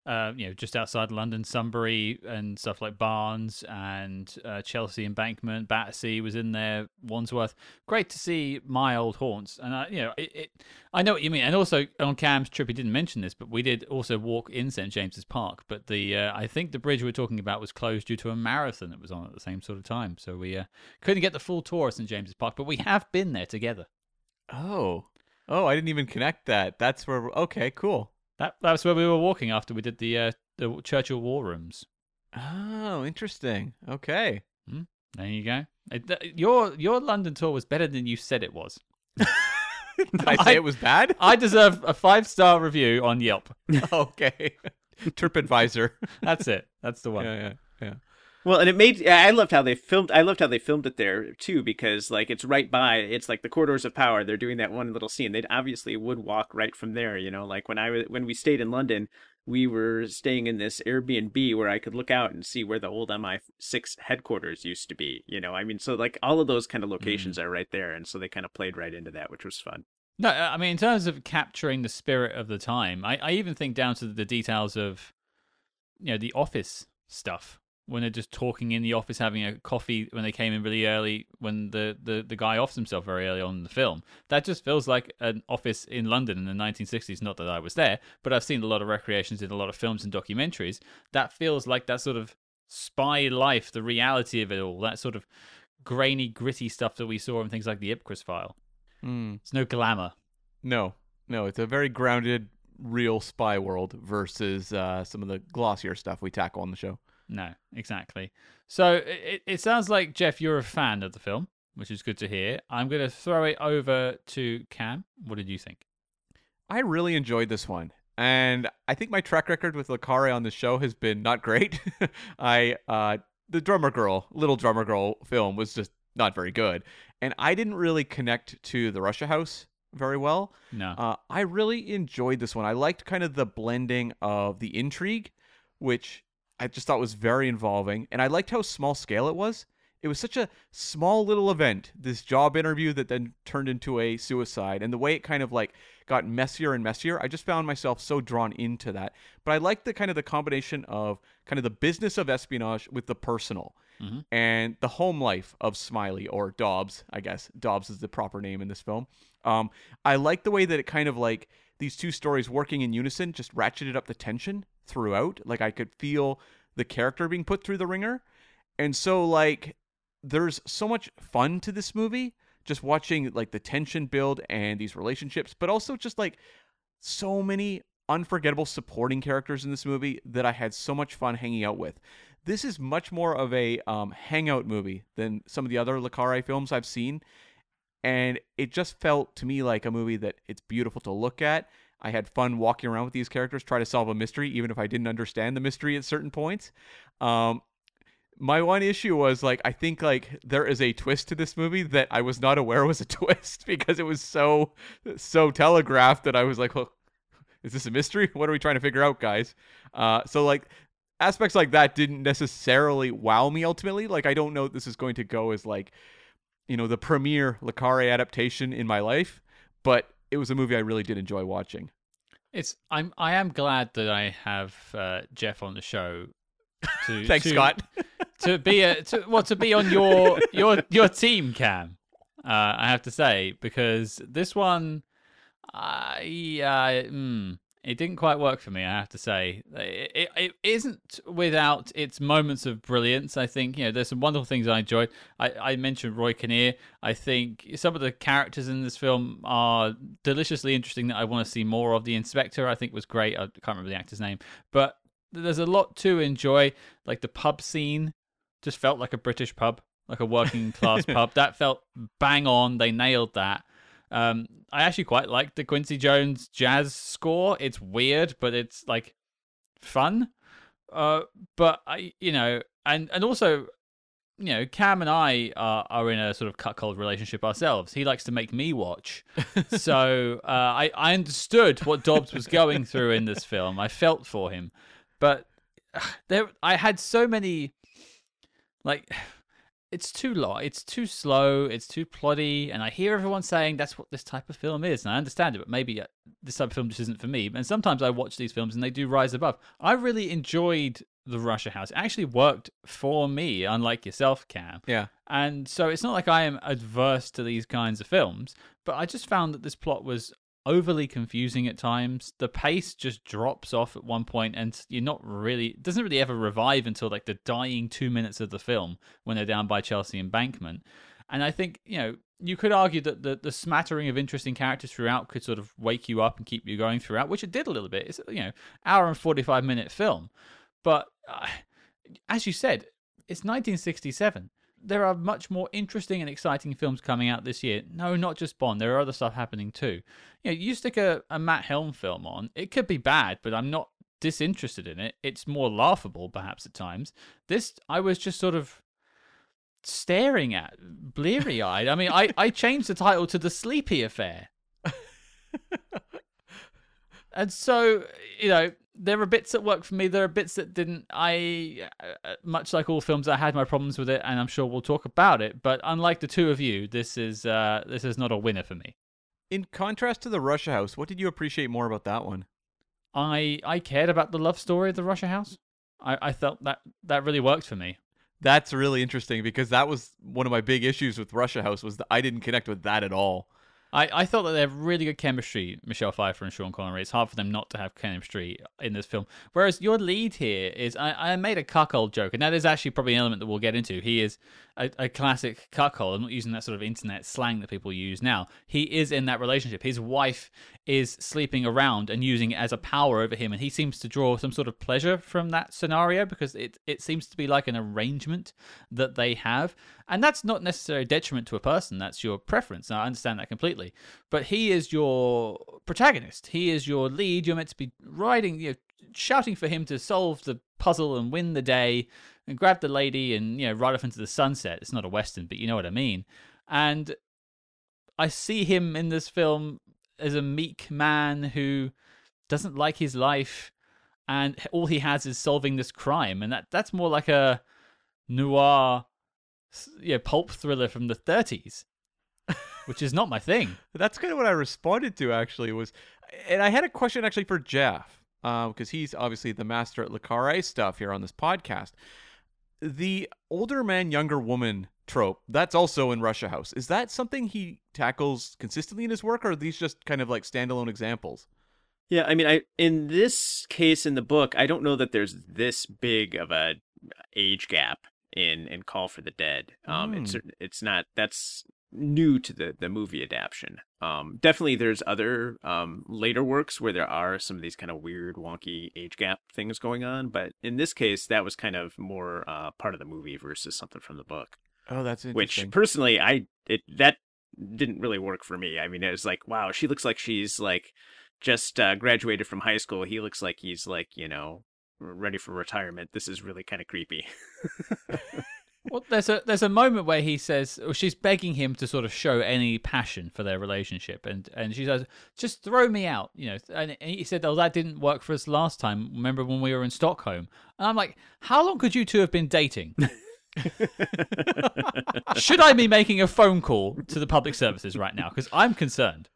uh, you know just outside London, Sunbury and stuff like Barnes and uh, Chelsea Embankment, Battersea was in there, Wandsworth. Great to see my old haunts, and I, you know, it, it. I know what you mean. And also on Cam's trip, he didn't mention this, but we did also walk in St James's Park. But the uh, I think the bridge we are talking about was closed due to a marathon that was on at the same sort of time, so we uh, couldn't get the full tour of St James's Park. But we have been there together. oh, oh, I didn't even connect that. That's where. Okay, cool. That that's where we were walking after we did the uh, the Churchill War Rooms. Oh, interesting. Okay. There you go. It- th- your your London tour was better than you said it was. Did I say I- it was bad? I deserve a five star review on Yelp. okay. TripAdvisor. That's it. That's the one. Yeah, yeah, yeah. Well, and it made I loved how they filmed. I loved how they filmed it there too, because like it's right by. It's like the corridors of power. They're doing that one little scene. They obviously would walk right from there. You know, like when I was when we stayed in London, we were staying in this Airbnb where I could look out and see where the old MI6 headquarters used to be. You know, I mean, so like all of those kind of mm. locations are right there, and so they kind of played right into that, which was fun. No, I mean in terms of capturing the spirit of the time, I, I even think down to the details of you know the office stuff when they're just talking in the office, having a coffee when they came in really early, when the, the, the guy offs himself very early on in the film. That just feels like an office in London in the 1960s. Not that I was there, but I've seen a lot of recreations in a lot of films and documentaries. That feels like that sort of spy life, the reality of it all, that sort of grainy, gritty stuff that we saw in things like the Ipcress file. Mm. It's no glamour. No, no, it's a very grounded, real spy world versus uh, some of the glossier stuff we tackle on the show. No, exactly. So it, it sounds like Jeff, you're a fan of the film, which is good to hear. I'm going to throw it over to Cam. What did you think? I really enjoyed this one. And I think my track record with Le Carre on the show has been not great. I uh the drummer girl, little drummer girl film was just not very good. And I didn't really connect to the Russia House very well. No. Uh, I really enjoyed this one. I liked kind of the blending of the intrigue, which I just thought was very involving, and I liked how small scale it was. It was such a small little event, this job interview that then turned into a suicide, and the way it kind of like got messier and messier. I just found myself so drawn into that. But I liked the kind of the combination of kind of the business of espionage with the personal Mhm. and the home life of Smiley or Dobbs, I guess. Dobbs is the proper name in this film. Um, I like the way that it kind of like these two stories working in unison just ratcheted up the tension throughout. Like I could feel the character being put through the ringer. And so like there's so much fun to this movie just watching like the tension build and these relationships, but also just like so many unforgettable supporting characters in this movie that I had so much fun hanging out with. This is much more of a um, hangout movie than some of the other Le Carre films I've seen, and it just felt to me like a movie that it's beautiful to look at. I had fun walking around with these characters, try to solve a mystery, even if I didn't understand the mystery at certain points. Um, my one issue was like I think like there is a twist to this movie that I was not aware was a twist because it was so so telegraphed that I was like, well, is this a mystery? What are we trying to figure out, guys? Uh, so like aspects like that didn't necessarily wow me ultimately. Like I don't know this is going to go as like you know the premier Le Carre adaptation in my life, but it was a movie I really did enjoy watching. It's I'm I am glad that I have uh, Jeff on the show. To, Thanks, to, Scott. To be a to, well to be on your your your team, Cam. Uh, I have to say because this one, I uh, mm, it didn't quite work for me. I have to say it, it, it isn't without its moments of brilliance. I think you know there's some wonderful things I enjoyed. I, I mentioned Roy Kinnear. I think some of the characters in this film are deliciously interesting that I want to see more of. The inspector I think was great. I can't remember the actor's name, but there's a lot to enjoy. Like the pub scene just felt like a British pub, like a working class pub. That felt bang on. They nailed that. Um, I actually quite like the Quincy Jones jazz score. It's weird, but it's like fun. Uh, but I, you know, and and also, you know, Cam and I are are in a sort of cut cold relationship ourselves. He likes to make me watch, so uh, I I understood what Dobbs was going through in this film. I felt for him, but there I had so many like it's too long, it's too slow, it's too ploddy, and I hear everyone saying that's what this type of film is, and I understand it, but maybe uh, this type of film just isn't for me. And sometimes I watch these films and they do rise above. I really enjoyed the Russia House. It actually worked for me, unlike yourself, Cam. Yeah. And so it's not like I am adverse to these kinds of films, but I just found that this plot was overly confusing at times. The pace just drops off at one point, and you're not really it doesn't really ever revive until like the dying two minutes of the film when they're down by Chelsea Embankment. And I think you know you could argue that the the smattering of interesting characters throughout could sort of wake you up and keep you going throughout, which it did a little bit. It's you know hour and forty five minute film, but uh, as you said, it's 1967 there are much more interesting and exciting films coming out this year. No, not just Bond. There are other stuff happening too. You know, you stick a, a Matt Helm film on, it could be bad, but I'm not disinterested in it. It's more laughable, perhaps at times. This, I was just sort of staring at, bleary eyed. I mean, I, I changed the title to The Sleepy Affair. and so, you know, there are bits that worked for me. There are bits that didn't. I, uh, much like all films, I had my problems with it, and I'm sure we'll talk about it. But unlike the two of you, this is uh, this is not a winner for me. In contrast to the Russia House, what did you appreciate more about that one? I I cared about the love story of the Russia House. I, I felt that that really worked for me. That's really interesting because that was one of my big issues with Russia House was that I didn't connect with that at all. I, I thought that they have really good chemistry, Michelle Pfeiffer and Sean Connery. It's hard for them not to have chemistry in this film. Whereas your lead here is, I, I made a cuckold joke, and that is actually probably an element that we'll get into. He is a, a classic cuckold. I'm not using that sort of internet slang that people use now. He is in that relationship. His wife is sleeping around and using it as a power over him, and he seems to draw some sort of pleasure from that scenario because it, it seems to be like an arrangement that they have. And that's not necessarily a detriment to a person, that's your preference. Now, I understand that completely. But he is your protagonist, he is your lead. You're meant to be riding, you know, shouting for him to solve the puzzle and win the day and grab the lady and, you know, ride off into the sunset. It's not a Western, but you know what I mean. And I see him in this film as a meek man who doesn't like his life and all he has is solving this crime and that that's more like a noir you know, pulp thriller from the 30s, which is not my thing. That's kind of what I responded to actually was, and I had a question actually for Jeff because uh, he's obviously the master at le carre stuff here on this podcast. The older man, younger woman trope that's also in Russia House. Is that something he tackles consistently in his work, or are these just kind of like standalone examples? Yeah, I mean, I in this case in the book, I don't know that there's this big of a age gap in in Call for the Dead. Um, mm. it's it's not that's new to the the movie adaptation. Um, definitely, there's other um later works where there are some of these kind of weird, wonky age gap things going on, but in this case, that was kind of more uh, part of the movie versus something from the book. Oh, that's interesting. which personally, I it that didn't really work for me. I mean, it was like, wow, she looks like she's like just uh, graduated from high school. He looks like he's like you know ready for retirement. This is really kind of creepy. well, there's a there's a moment where he says, or she's begging him to sort of show any passion for their relationship, and and she says, "Just throw me out," you know. And he said, "Oh, that didn't work for us last time. Remember when we were in Stockholm?" And I'm like, "How long could you two have been dating?" Should I be making a phone call to the public services right now? Because I'm concerned.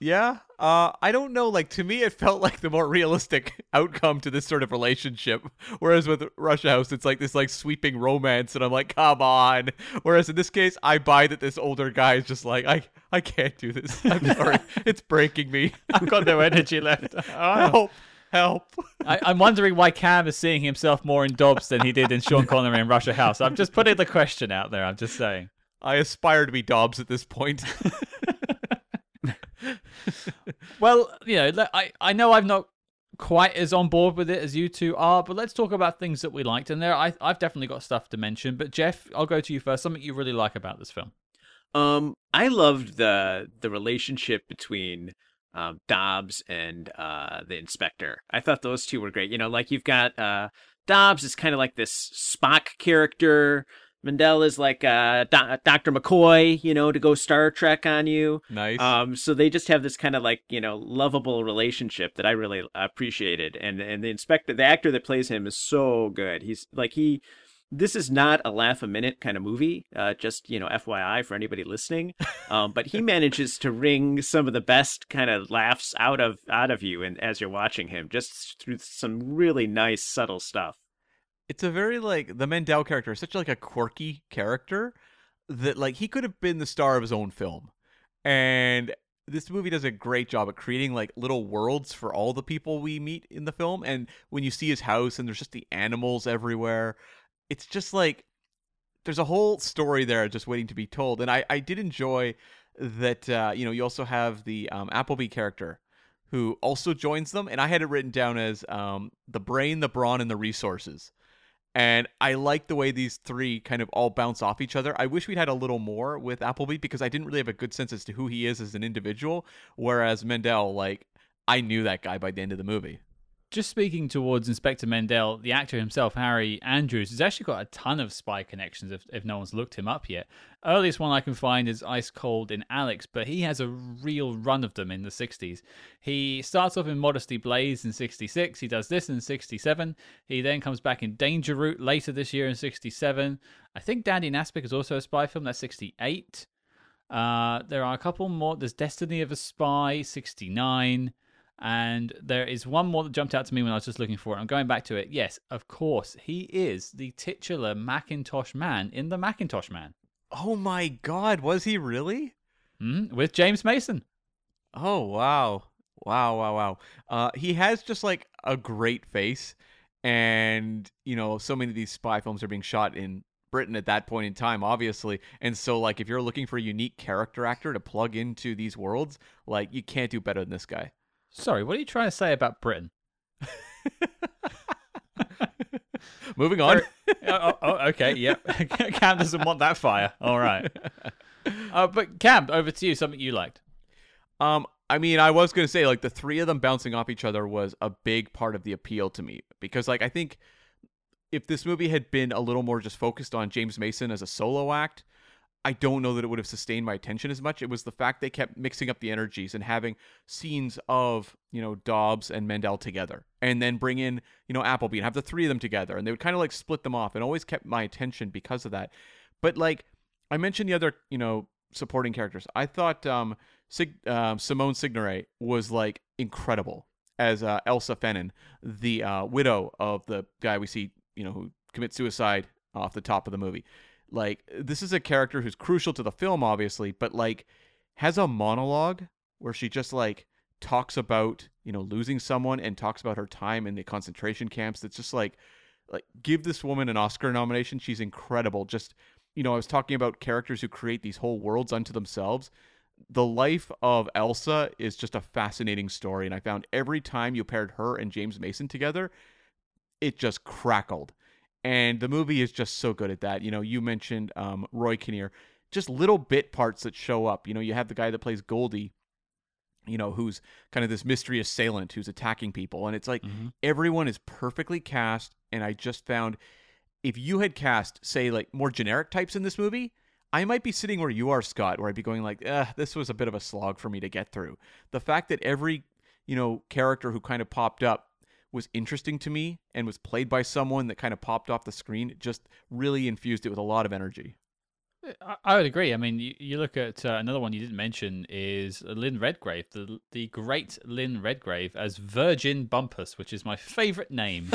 Yeah. Uh, I don't know. Like to me, it felt like the more realistic outcome to this sort of relationship. Whereas with Russia House, it's like this like sweeping romance, and I'm like, come on. Whereas in this case, I buy that this older guy is just like, I I can't do this. I'm sorry, it's breaking me. I've got no energy left. Oh. Help. Help. I, I'm wondering why Cam is seeing himself more in Dobbs than he did in Sean Connery in Russia House. I'm just putting the question out there. I'm just saying. I aspire to be Dobbs at this point. well, you know, I, I know I'm not quite as on board with it as you two are, but let's talk about things that we liked. And there, I, I've definitely got stuff to mention. But Jeff, I'll go to you first. Something you really like about this film? Um, I loved the the relationship between um, Dobbs and uh, the inspector. I thought those two were great. You know, like you've got uh, Dobbs is kind of like this Spock character Mendel is like uh, Do- Dr. McCoy, you know, to go Star Trek on you. Nice. Um, so they just have this kind of like you know lovable relationship that I really appreciated, and and the inspector, the actor that plays him, is so good. He's like he. This is not a laugh a minute kind of movie. Uh, just you know, FYI for anybody listening. Um, but he manages to wring some of the best kind of laughs out of out of you, and as you're watching him, just through some really nice subtle stuff it's a very like the Mendel character is such like a quirky character that like he could have been the star of his own film. And this movie does a great job at creating like little worlds for all the people we meet in the film and when you see his house and there's just the animals everywhere, it's just like there's a whole story there just waiting to be told. And I I did enjoy that uh, you know, you also have the um, Appleby character who also joins them and I had it written down as um, the brain, the brawn and the resources and I like the way these three kind of all bounce off each other. I wish we'd had a little more with Appleby because I didn't really have a good sense as to who he is as an individual. Whereas Mendel, like, I knew that guy by the end of the movie just speaking towards Inspector Mendel, the actor himself, Harry Andrews, has actually got a ton of spy connections if, if no one's looked him up yet. Earliest one I can find is Ice Cold in Alex, but he has a real run of them in the 60s. He starts off in Modesty Blaise in 66, he does this in 67, he then comes back in Danger Route later this year in 67. I think Dandy in Aspic is also a spy film, that's 68. Uh, there are a couple more. There's Destiny of a Spy, 69. And there is one more that jumped out to me when I was just looking for it. I'm going back to it. Yes, of course, he is the titular Mackintosh man in the Mackintosh Man. Oh my God, was he really? Mm, with James Mason. Oh wow, wow, wow, wow. Uh, he has just like a great face, and you know, so many of these spy films are being shot in Britain at that point in time, obviously. And so, like, if you're looking for a unique character actor to plug into these worlds, like, you can't do better than this guy. Sorry, what are you trying to say about Britain? Moving on. oh, oh, oh, okay, yep. Cam doesn't want that fire. All right. Uh, but Cam, over to you. Something you liked? Um, I mean, I was gonna say like the three of them bouncing off each other was a big part of the appeal to me because like I think if this movie had been a little more just focused on James Mason as a solo act, I don't know that it would have sustained my attention as much. It was the fact they kept mixing up the energies and having scenes of, you know, Dobbs and Mendel together and then bring in, you know, Appleby and have the three of them together. And they would kind of like split them off and always kept my attention because of that. But like I mentioned the other, you know, supporting characters. I thought um, Sig- um Simone Signoret was like incredible as uh, Elsa Fennan, the uh, widow of the guy we see, you know, who commits suicide off the top of the movie. Like this is a character who's crucial to the film, obviously, but like has a monologue where she just like talks about you know losing someone and talks about her time in the concentration camps. That's just like like give this woman an Oscar nomination. She's incredible. Just you know, I was talking about characters who create these whole worlds unto themselves. The life of Elsa is just a fascinating story, and I found every time you paired her and James Mason together, it just crackled and the movie is just so good at that. You know, you mentioned um, Roy Kinnear, just little bit parts that show up. You know, you have the guy that plays Goldie, you know, who's kind of this mystery assailant who's attacking people, and it's like mm-hmm. everyone is perfectly cast. And I just found if you had cast, say, like more generic types in this movie. I might be sitting where you are, Scott, where I'd be going like, this was a bit of a slog for me to get through. The fact that every, you know, character who kind of popped up was interesting to me and was played by someone that kind of popped off the screen, it just really infused it with a lot of energy. I, I would agree. I mean, you, you look at uh, another one you didn't mention is Lynn Redgrave, the the great Lynn Redgrave as Virgin Bumpus, which is my favorite name.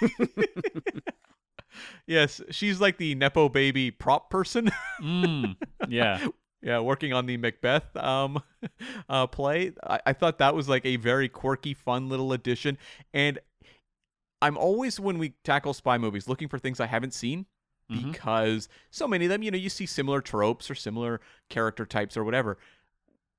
Yes, she's like the nepo baby prop person. mm, yeah, yeah, working on the Macbeth um uh play. I, I thought that was like a very quirky, fun little addition. And I'm always when we tackle spy movies looking for things I haven't seen Mhm. because so many of them, you know, you see similar tropes or similar character types or whatever.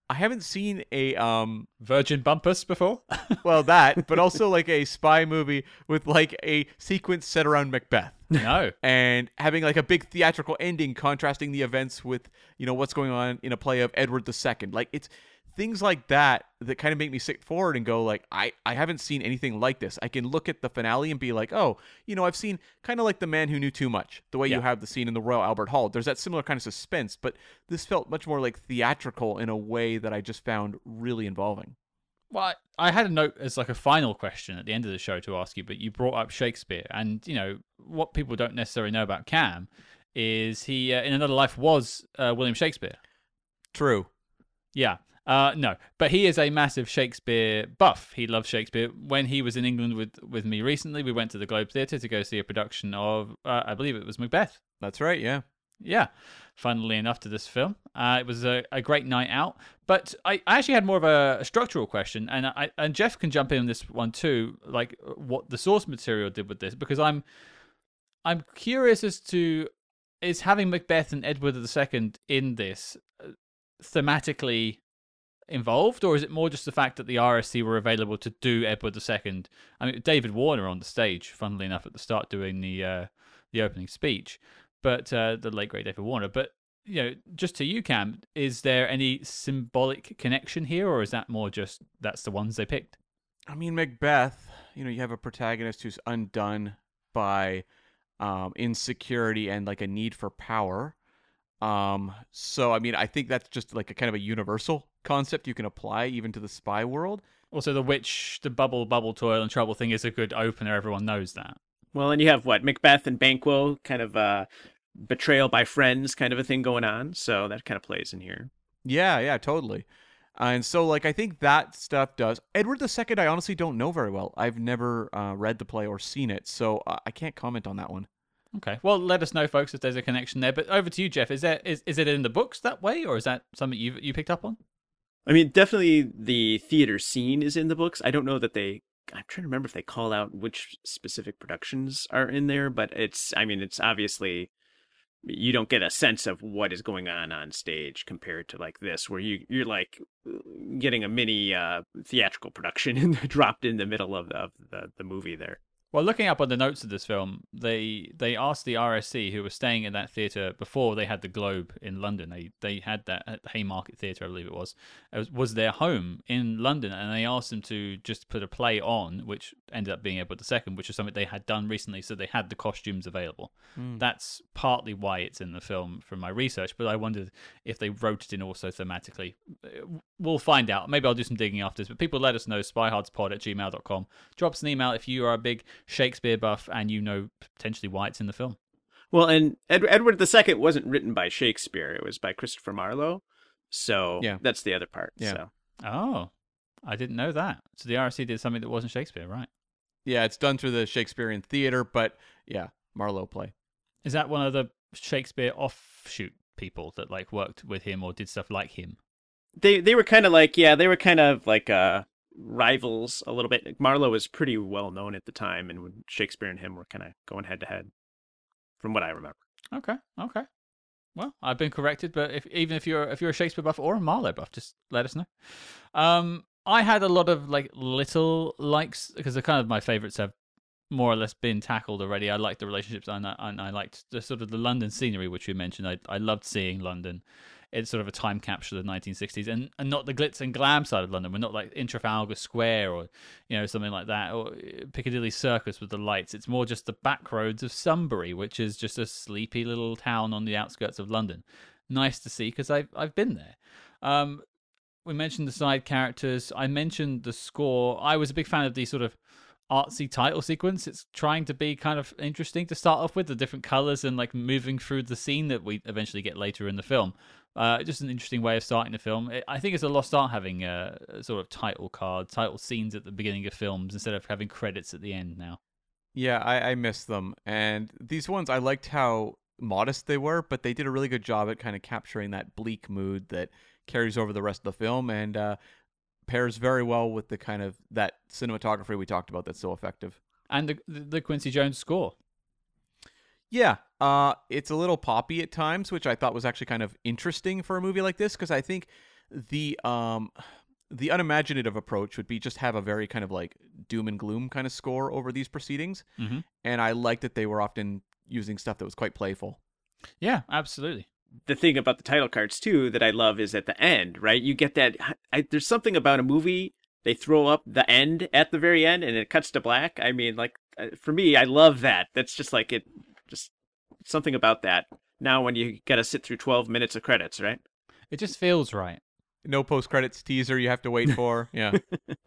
I haven't seen a um Virgin Bumpus before. well that, but also like a spy movie with like a sequence set around Macbeth no, and having like a big theatrical ending contrasting the events with you know what's going on in a play of Edward II. Like it's things like that that kind of make me sit forward and go like I I haven't seen anything like this. I can look at the finale and be like, "Oh, you know, I've seen kind of like The Man Who Knew Too Much." The way you have the scene in the Royal Albert Hall. There's that similar kind of suspense, but this felt much more like theatrical in a way that I just found really involving. Well, I I had a note as like a final question at the end of the show to ask you, but you brought up Shakespeare, and you know what people don't necessarily know about Cam is he uh, in another life was uh, William Shakespeare. True. Yeah. Uh, no, but he is a massive Shakespeare buff. He loves Shakespeare. When he was in England with, with me recently, we went to the Globe Theatre to go see a production of, uh, I believe it was Macbeth. That's right, yeah. Yeah, funnily enough to this film. Uh, it was a, a great night out. But I, I actually had more of a, a structural question, and I and Jeff can jump in on this one too, like what the source material did with this, because I'm I'm curious as to is having Macbeth and Edward II in this uh, thematically involved, or is it more just the fact that the RSC were available to do Edward II? I mean, David Warner on the stage, funnily enough, at the start doing the uh, the opening speech, but uh, the late great David Warner. But you know, just to you, Cam, is there any symbolic connection here, or is that more just that's the ones they picked? I mean, Macbeth, you know, you have a protagonist who's undone by um, insecurity and like a need for power. Um, so, I mean, I think that's just like a kind of a universal concept you can apply even to the spy world. Also, the witch, the bubble, bubble, toil, and trouble thing is a good opener. Everyone knows that. Well, and you have what Macbeth and Banquo, kind of uh, betrayal by friends, kind of a thing going on. So that kind of plays in here. Yeah, yeah, totally. And so, like, I think that stuff does. Edward II, I honestly don't know very well. I've never uh, read the play or seen it, so uh, I can't comment on that one. Okay. Well, let us know, folks, if there's a connection there. But over to you, Jeff. Is there is, is it in the books that way, or is that something you you picked up on? I mean, definitely the theater scene is in the books. I don't know that they. I'm trying to remember if they call out which specific productions are in there, but it's. I mean, it's obviously you don't get a sense of what is going on on stage compared to like this, where you you're like getting a mini uh, theatrical production dropped in the middle of of the the movie there. Well, looking up on the notes of this film, they they asked the RSC who were staying in that theatre before they had the Globe in London. They they had that at the Haymarket Theatre, I believe it was. It was, their home in London, and they asked them to just put a play on, which ended up being Edward II, which is something they had done recently, so they had the costumes available. Hmm. That's partly why it's in the film from my research, but I wondered if they wrote it in also thematically. We'll find out. Maybe I'll do some digging after this, but people let us know, spyhardspod at gmail.com. Drop us an email if you are a big Shakespeare buff and you know potentially why it's in the film. Well, and Ed- Edward II wasn't written by Shakespeare; it was by Christopher Marlowe. So Yeah. that's the other part. Yeah. So. Oh, I didn't know that. So the RSC did something that wasn't Shakespeare, right? Yeah, it's done through the Shakespearean theater, but yeah, Marlowe play. Is that one of the Shakespeare offshoot people that like worked with him or did stuff like him? they they were kind of like yeah they were kind of like uh rivals a little bit marlowe was pretty well known at the time and shakespeare and him were kind of going head to head from what i remember Okay, okay. Well, I've been corrected, but if even if you're if you're a Shakespeare buff or a Marlowe buff, just let us know. Um, I had a lot of like little likes because the kind of my favorites have more or less been tackled already. I liked the relationships and I, and I liked the sort of the London scenery, which you mentioned. I I loved seeing London. It's sort of a time capsule of the 1960s, and, and not the glitz and glam side of London. We're not like in Trafalgar Square or you know something like that, or Piccadilly Circus with the lights. It's more just the back roads of Sunbury, which is just a sleepy little town on the outskirts of London. Nice to see because I've I've been there. Um, we mentioned the side characters. I mentioned the score. I was a big fan of the sort of artsy title sequence. It's trying to be kind of interesting to start off with the different colors and like moving through the scene that we eventually get later in the film. Uh, just an interesting way of starting the film. I think it's a lost art having a, a sort of title card, title scenes at the beginning of films instead of having credits at the end now. Yeah, I, I miss them. And these ones, I liked how modest they were, but they did a really good job at kind of capturing that bleak mood that carries over the rest of the film and uh, pairs very well with the kind of that cinematography we talked about that's so effective. And the the Quincy Jones score. Yeah, uh, it's a little poppy at times, which I thought was actually kind of interesting for a movie like this because I think the um the unimaginative approach would be just have a very kind of like doom and gloom kind of score over these proceedings, mm-hmm. and I liked that they were often using stuff that was quite playful. Yeah, absolutely. The thing about the title cards too that I love is at the end, right? You get that. I, there's something about a movie they throw up the end at the very end and it cuts to black. I mean, like uh, for me, I love that. That's just like it. Just something about that. Now, when you got to sit through 12 minutes of credits, right? It just feels right. No post credits teaser you have to wait for. Yeah.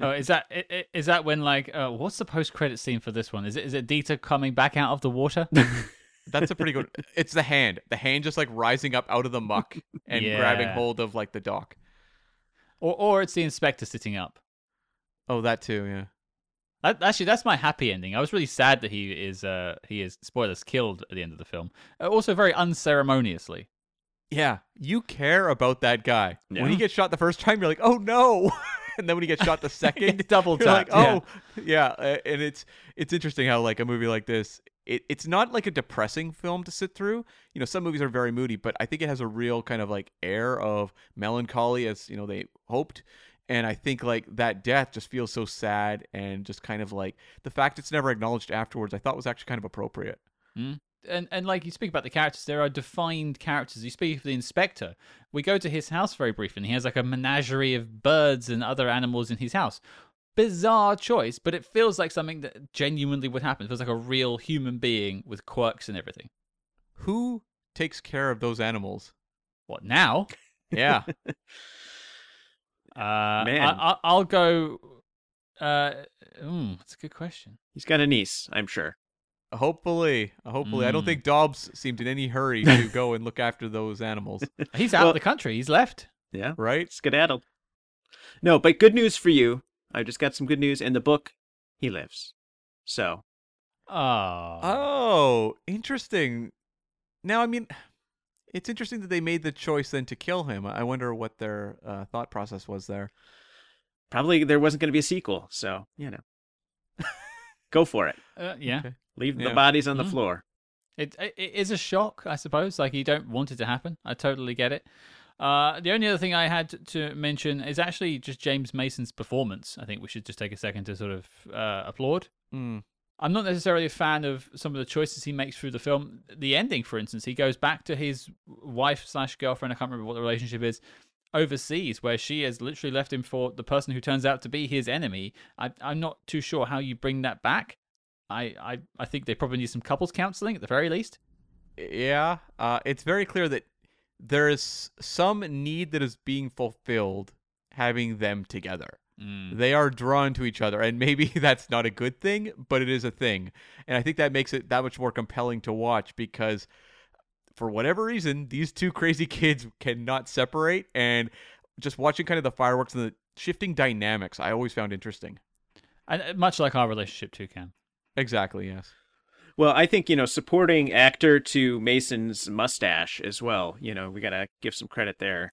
oh, is that is that when like uh, what's the post credit scene for this one? Is it is it Dieter coming back out of the water? That's a pretty good. It's the hand. The hand just like rising up out of the muck and Yeah. grabbing hold of like the dock. or or it's the inspector sitting up. Oh, that too. Yeah. That, actually, that's my happy ending. I was really sad that he is uh he is spoilers killed at the end of the film. Uh, also very unceremoniously. Yeah. You care about that guy. Yeah. When he gets shot the first time, you're like, oh no. and then when he gets shot the second, Double you're like, oh yeah. uh, And it's it's interesting how like a movie like this, it, it's not like a depressing film to sit through. You know, some movies are very moody, but I think it has a real kind of like air of melancholy, as you know they hoped. And I think like that death just feels so sad and just kind of like the fact it's never acknowledged afterwards. I thought was actually kind of appropriate. Mm. and and like you speak about the characters, there are defined characters. You speak of the inspector. We go to his house very briefly, and he has like a menagerie of birds and other animals in his house. Bizarre choice, but it feels like something that genuinely would happen. It feels like a real human being with quirks and everything. Who takes care of those animals? What now? Yeah. Uh, Man. I, I, I'll go. Uh, mm, that's a good question. He's got a niece, I'm sure. Hopefully, hopefully. I don't Mm. think Dobbs seemed in any hurry to go and look after those animals, He's out Well- of the country. He's left. Yeah. right? Skedaddled. No, but good news for you. I just got some good news. In the book, he lives. So, Oh. Oh, interesting. Now, I mean, it's interesting that they made the choice then to kill him. I wonder what their uh, thought process was there. probably there wasn't going to be a sequel. So, you know. Go for it. Uh, yeah. Okay. Leave the bodies on the Mm. floor. It, it it is a shock, I suppose. Like you don't want it to happen. I totally get it. Uh, the only other thing I had to mention is actually just James Mason's performance. I think we should just take a second to sort of uh, applaud. Mm. I'm not necessarily a fan of some of the choices he makes through the film. The ending, for instance, he goes back to his wife slash girlfriend. I can't remember what the relationship is overseas, where she has literally left him for the person who turns out to be his enemy. I, I'm not too sure how you bring that back. I, I, I think they probably need some couples counseling at the very least. Yeah, uh, it's very clear that there is some need that is being fulfilled having them together. They are drawn to each other, and maybe that's not a good thing, but it is a thing. And I think that makes it that much more compelling to watch because, for whatever reason, these two crazy kids cannot separate. And just watching kind of the fireworks and the shifting dynamics, I always found interesting. And uh, much like our relationship too, Cam. Exactly, yes. Well, I think, you know, supporting actor to Mason's mustache as well. You know, we got to give some credit there.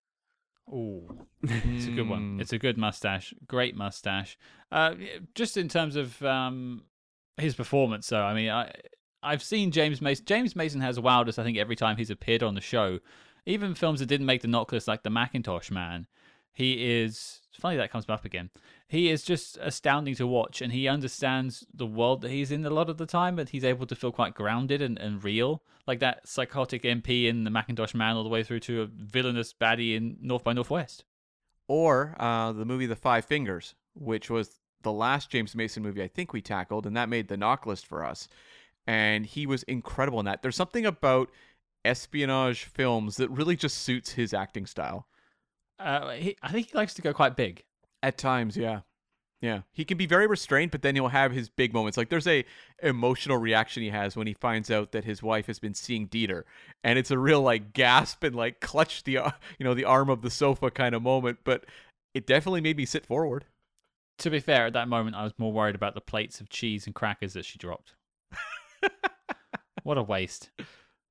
Ooh, it's a good one. Mm. It's a good mustache, great mustache. Uh, just in terms of um his performance, though, I mean, I I've seen James Mason. James Mason has wowed us. I think every time he's appeared on the show, even films that didn't make the NOC list, like The Mackintosh Man. He is funny that comes up again. He is just astounding to watch, and he understands the world that he's in a lot of the time. But he's able to feel quite grounded and, and real, like that psychotic MP in The Mackintosh Man, all the way through to a villainous baddie in North by Northwest. Or uh, the movie The Five Fingers, which was the last James Mason movie I think we tackled, and that made the NOC list for us. And he was incredible in that. There's something about espionage films that really just suits his acting style. Uh, he, I think he likes to go quite big. At times, yeah. Yeah, he can be very restrained, but then he'll have his big moments. Like there's a emotional reaction he has when he finds out that his wife has been seeing Dieter, and it's a real like gasp and like clutch the uh, you know the arm of the sofa kind of moment. But it definitely made me sit forward. To be fair, at that moment, I was more worried about the plates of cheese and crackers that she dropped. what a waste.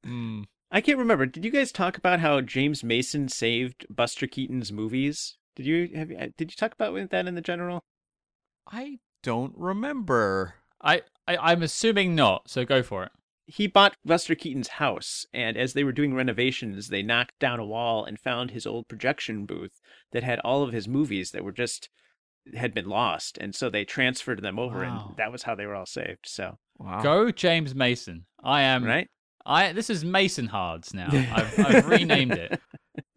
Mm. I can't remember. Did you guys talk about how James Mason saved Buster Keaton's movies? Did you have? Uh, did you talk about that in the general? I don't remember. I, I I'm assuming not. So go for it. he bought Buster Keaton's house, and as they were doing renovations, they knocked down a wall and found his old projection booth that had all of his movies that were just had been lost, and so they transferred them over, Wow. and that was how they were all saved. So, Wow. Go James Mason. I am right? I this is Mason Hards now. I've, I've renamed it.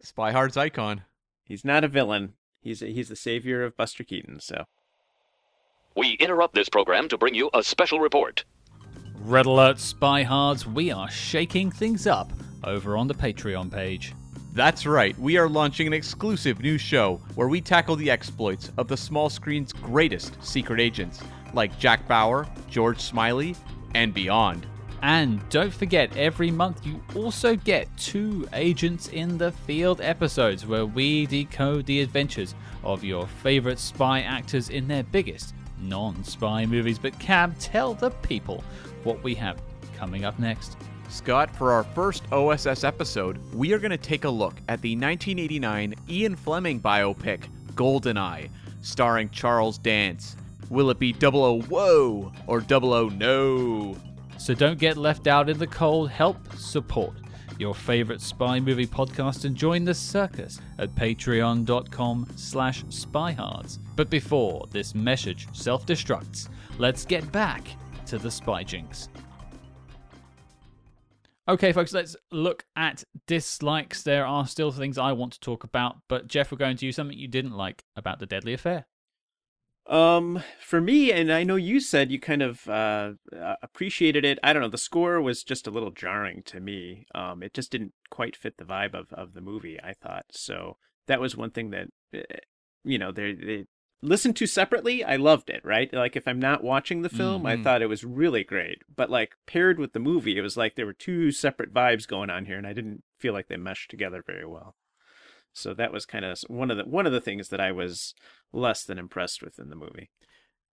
Spy Hard's icon. He's not a villain. He's a, he's the savior of Buster Keaton. So, We interrupt this program to bring you a special report. Red Alert Spy Hards, we are shaking things up over on the Patreon page. That's right, we are launching an exclusive new show where we tackle the exploits of the small screen's greatest secret agents, like Jack Bauer, George Smiley, and beyond. And don't forget, every month you also get two Agents in the Field episodes where we decode the adventures of your favorite spy actors in their biggest non spy movies. But Cam, tell the people what we have coming up next. Scott, for our first OSS episode, we are going to take a look at the 1989 Ian Fleming biopic, Goldeneye, starring Charles Dance. Will it be 00 Whoa or 00 No? So don't get left out in the cold. Help support your favorite spy movie podcast and join the circus at patreon.com slash spyhards. But before this message self-destructs, let's get back to the spy jinx. Okay, folks, let's look at dislikes. There are still things I want to talk about, but Jeff, we're going to you something you didn't like about the Deadly Affair. Um, for me, and I know you said you kind of uh, uh, appreciated it. I don't know. The score was just a little jarring to me. Um, it just didn't quite fit the vibe of of the movie. I thought so. That was one thing that eh, you know they they listened to separately. I loved it. Right, like if I'm not watching the film, I Mhm. thought it was really great. But like paired with the movie, it was like there were two separate vibes going on here, and I didn't feel like they meshed together very well. So that was kind of one of the one of the things that I was less than impressed with in the movie.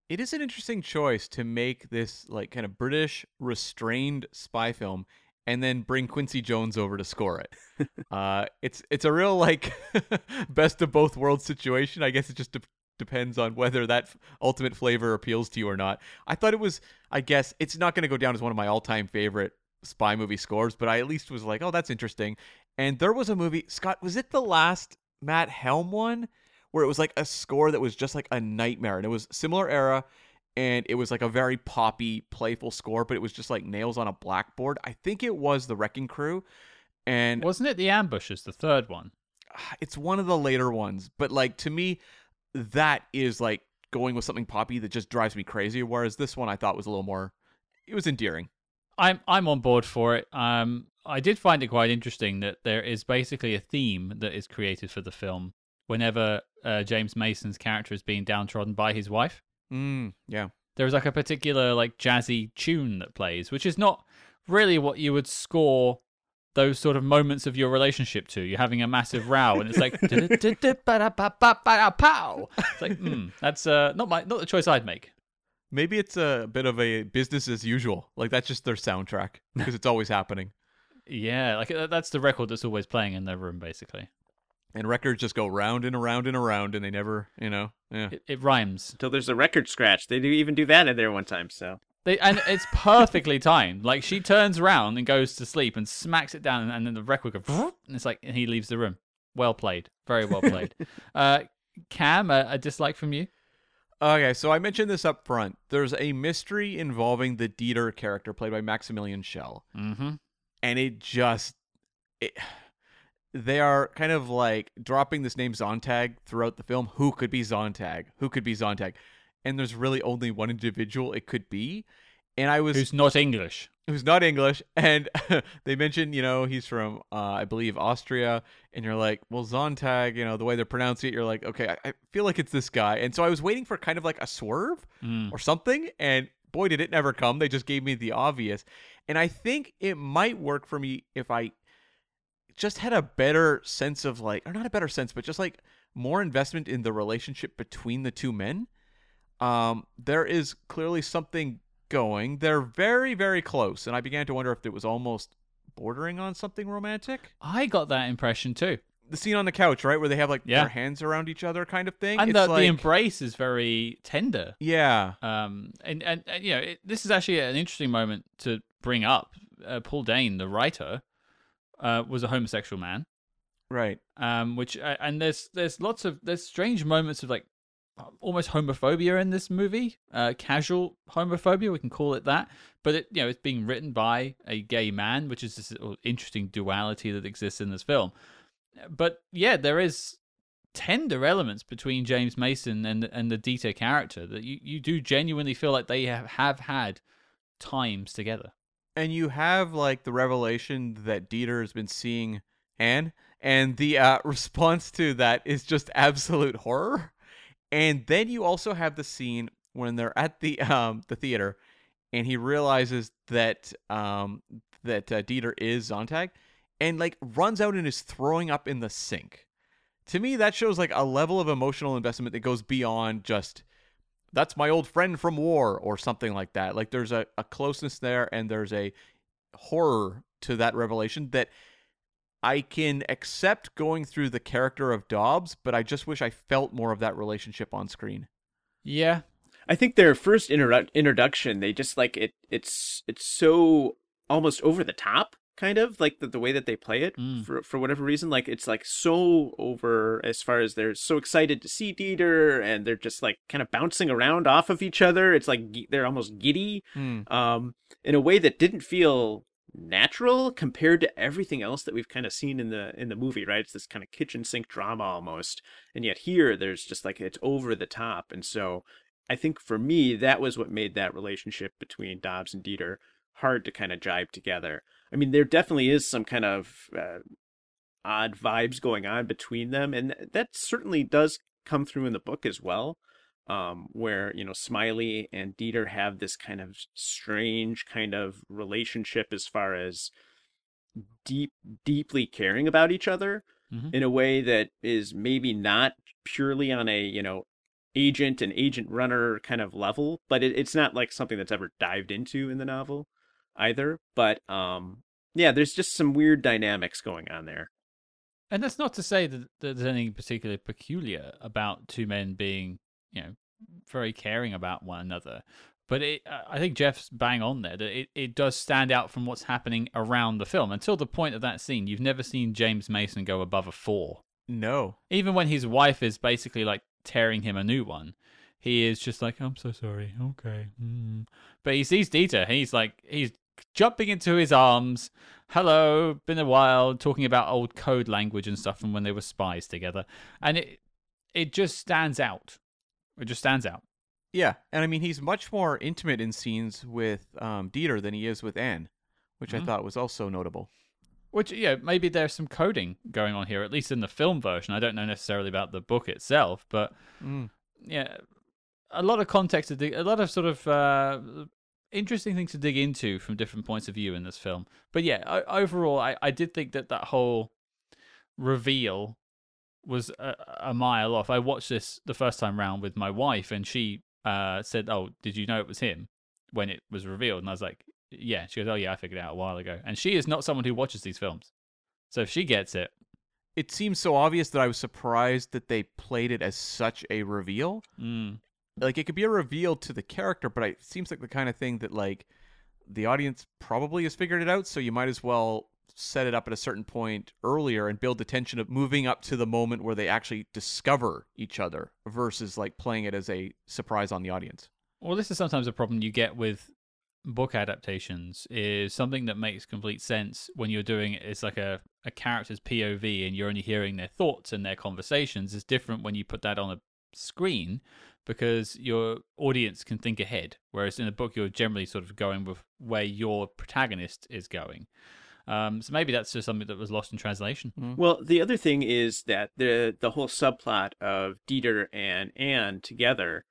It is an interesting choice to make this like kind of British restrained spy film and then bring Quincy Jones over to score it. uh, it's it's a real like best of both worlds situation. I guess it just de- depends on whether that f- ultimate flavor appeals to you or not. I thought it was. I guess it's not going to go down as one of my all-time favorite spy movie scores, but I at least was like, oh, that's interesting. And there was a movie. Scott, was it the last Matt Helm one? Where it was like a score that was just like a nightmare, and it was similar era, and it was like a very poppy, playful score, but it was just like nails on a blackboard. I think it was the Wrecking Crew, and Wasn't it The Ambushers, the third one? it's one of the later ones. But like to me, that is like going with something poppy that just drives me crazy. Whereas this one I thought was a little more, it was endearing. I'm I'm on board for it. Um, I did find it quite interesting that there is basically a theme that is created for the film whenever uh, James Mason's character is being downtrodden by his wife. Mm, yeah. There's like a particular like jazzy tune that plays, which is not really what you would score those sort of moments of your relationship to. You're having a massive row, and it's like pow. It's like, hmm, that's uh, not my not the choice I'd make. Maybe it's a bit of a business as usual. Like that's just their soundtrack because it's always happening. Yeah, like uh, that's the record that's always playing in their room, basically. And records just go round and around and around, and they never, you know, yeah. It, it rhymes. Until there's a record scratch. They do even do that in there one time. So They and it's perfectly timed. Like she turns around and goes to sleep and smacks it down, and then the record goes, and it's like, and he leaves the room. Well played, very well played. uh, Cam, a, a dislike from you? Okay, so I mentioned this up front. There's a mystery involving the Dieter character played by Maximilian Schell. Mm-hmm. And it just it, they are kind of like dropping this name Zontag throughout the film. Who could be Zontag? Who could be Zontag? And there's really only one individual it could be. and I was Who's not English? who's not English, and they mentioned, you know, he's from, uh, I believe, Austria, and you're like, well, Zontag, you know, the way they're pronouncing it, you're like, okay, I, I feel like it's this guy, and so I was waiting for kind of like a swerve Mm. or something, and boy, did it never come. They just gave me the obvious, and I think it might work for me if I just had a better sense of like, or not a better sense, but just like more investment in the relationship between the two men. Um, there is clearly something going. They're very, very close, and I began to wonder if it was almost bordering on something romantic. I got that impression too. The scene on the couch, right, where they have like Yeah. their hands around each other, kind of thing. And it's the, like, the embrace is very tender. yeah, Um, and, and, and you know, it, this is actually an interesting moment to bring up. Uh, Paul Dehn, the writer, uh, was a homosexual man. right. um, which uh, and there's there's lots of there's strange moments of like almost homophobia in this movie, uh, casual homophobia, we can call it that. But it you know it's being written by a gay man, which is this interesting duality that exists in this film. But yeah, there is tender elements between James Mason and and the Dieter character that you, you do genuinely feel like they have, have had times together. and you have like the revelation that Dieter has been seeing Anne, and the uh, response to that is just absolute horror. And then you also have the scene when they're at the um the theater, and he realizes that um that uh, Dieter is Zontag, and like runs out and is throwing up in the sink. To me, that shows like a level of emotional investment that goes beyond just that's my old friend from war or something like that. Like there's a, a closeness there and there's a horror to that revelation that I can accept going through the character of Dobbs, but I just wish I felt more of that relationship on screen. Yeah, I think their first introdu- introduction, they just like it. It's it's so almost over the top, kind of like the, the way that they play it Mm. for for whatever reason. Like it's like so over as far as they're so excited to see Dieter, and they're just like kind of bouncing around off of each other. It's like they're almost giddy, um, in a way that didn't feel natural compared to everything else that we've kind of seen in the in the movie right it's this kind of kitchen sink drama almost and yet here there's just like it's over the top and so i think for me that was what made that relationship between dobbs and dieter hard to kind of jibe together i mean there definitely is some kind of uh, odd vibes going on between them and that certainly does come through in the book as well um, where you know Smiley and Dieter have this kind of strange kind of relationship as far as deep, deeply caring about each other Mhm. in a way that is maybe not purely on a you know agent and agent runner kind of level, but it, it's not like something that's ever dived into in the novel either. But um, yeah, there's just some weird dynamics going on there. And that's not to say that there's anything particularly peculiar about two men being, you know, very caring about one another. But it, I think Jeff's bang on there. That it, it does stand out from what's happening around the film. Until the point of that scene, you've never seen James Mason go above a four. No. Even when his wife is basically like tearing him a new one, he is just like, "I'm so sorry." Okay, mm. but he sees Dieter. and He's like, he's jumping into his arms. Hello, been a while. Talking about old code language and stuff from when they were spies together, and it it just stands out. It just stands out. Yeah, and I mean he's much more intimate in scenes with um, Dieter than he is with Anne, which I Mhm. thought was also notable. Which yeah, maybe there's some coding going on here, at least in the film version. I don't know necessarily about the book itself, but Mm. yeah, a lot of context a lot of sort of uh, interesting things to dig into from different points of view in this film. But yeah, o- overall, I, I did think that that whole reveal was a, a mile off. I watched this the first time round with my wife, and she uh, said, "Oh, did you know it was him when it was revealed?" And I was like, "Yeah." She goes, "Oh yeah, I figured it out a while ago." And she is not someone who watches these films, so if she gets it, It seems so obvious that I was surprised that they played it as such a reveal. mm, Like it could be a reveal to the character, but it seems like the kind of thing that like the audience probably has figured it out. So you might as well set it up at a certain point earlier and build the tension of moving up to the moment where they actually discover each other versus like playing it as a surprise on the audience. Well, this is sometimes a problem you get with book adaptations is something that makes complete sense when you're doing it as like a, a character's POV and you're only hearing their thoughts and their conversations is different when you put that on a screen because your audience can think ahead, whereas in a book you're generally sort of going with where your protagonist is going. Um, so maybe that's just something that was lost in translation. Well, the other thing is that the the whole subplot of Dieter and Anne together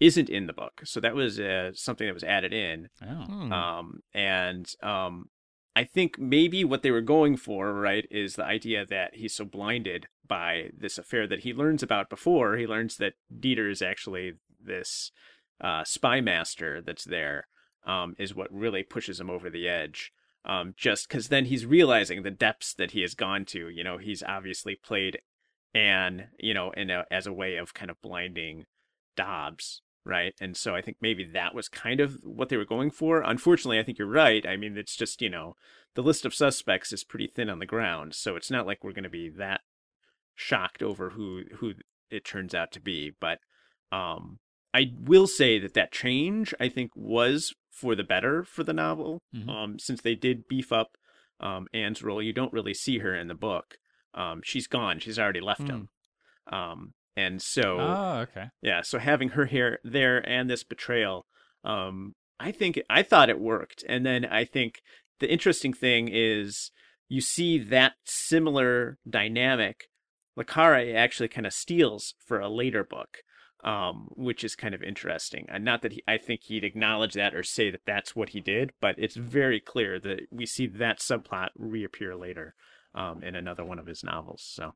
isn't in the book, so that was uh, something that was added in. Oh. Hmm. Um, and um, I think maybe what they were going for, right, is the idea that he's so blinded by this affair that he learns about before. He learns that Dieter is actually this uh, spy master that's there, um, is what really pushes him over the edge. Um, just because then he's realizing the depths that he has gone to. You know, he's obviously played Anne, you know, in a, as a way of kind of blinding Dobbs, right? And so I think maybe that was kind of what they were going for. Unfortunately, I think you're right. I mean, it's just, you know, the list of suspects is pretty thin on the ground, so it's not like we're going to be that shocked over who who it turns out to be, but um I will say that that change I think was for the better for the novel. Mhm. Um since they did beef up um Anne's role, you don't really see her in the book. Um she's gone. She's already left him. Um and so Oh, okay. yeah, so having her here there and this betrayal, um, I think I thought it worked. And then I think the interesting thing is you see that similar dynamic. Le Carre actually kind of steals for a later book, um, which is kind of interesting. And not that he, I think he'd acknowledge that or say that that's what he did, but it's very clear that we see that subplot reappear later um, in another one of his novels. So.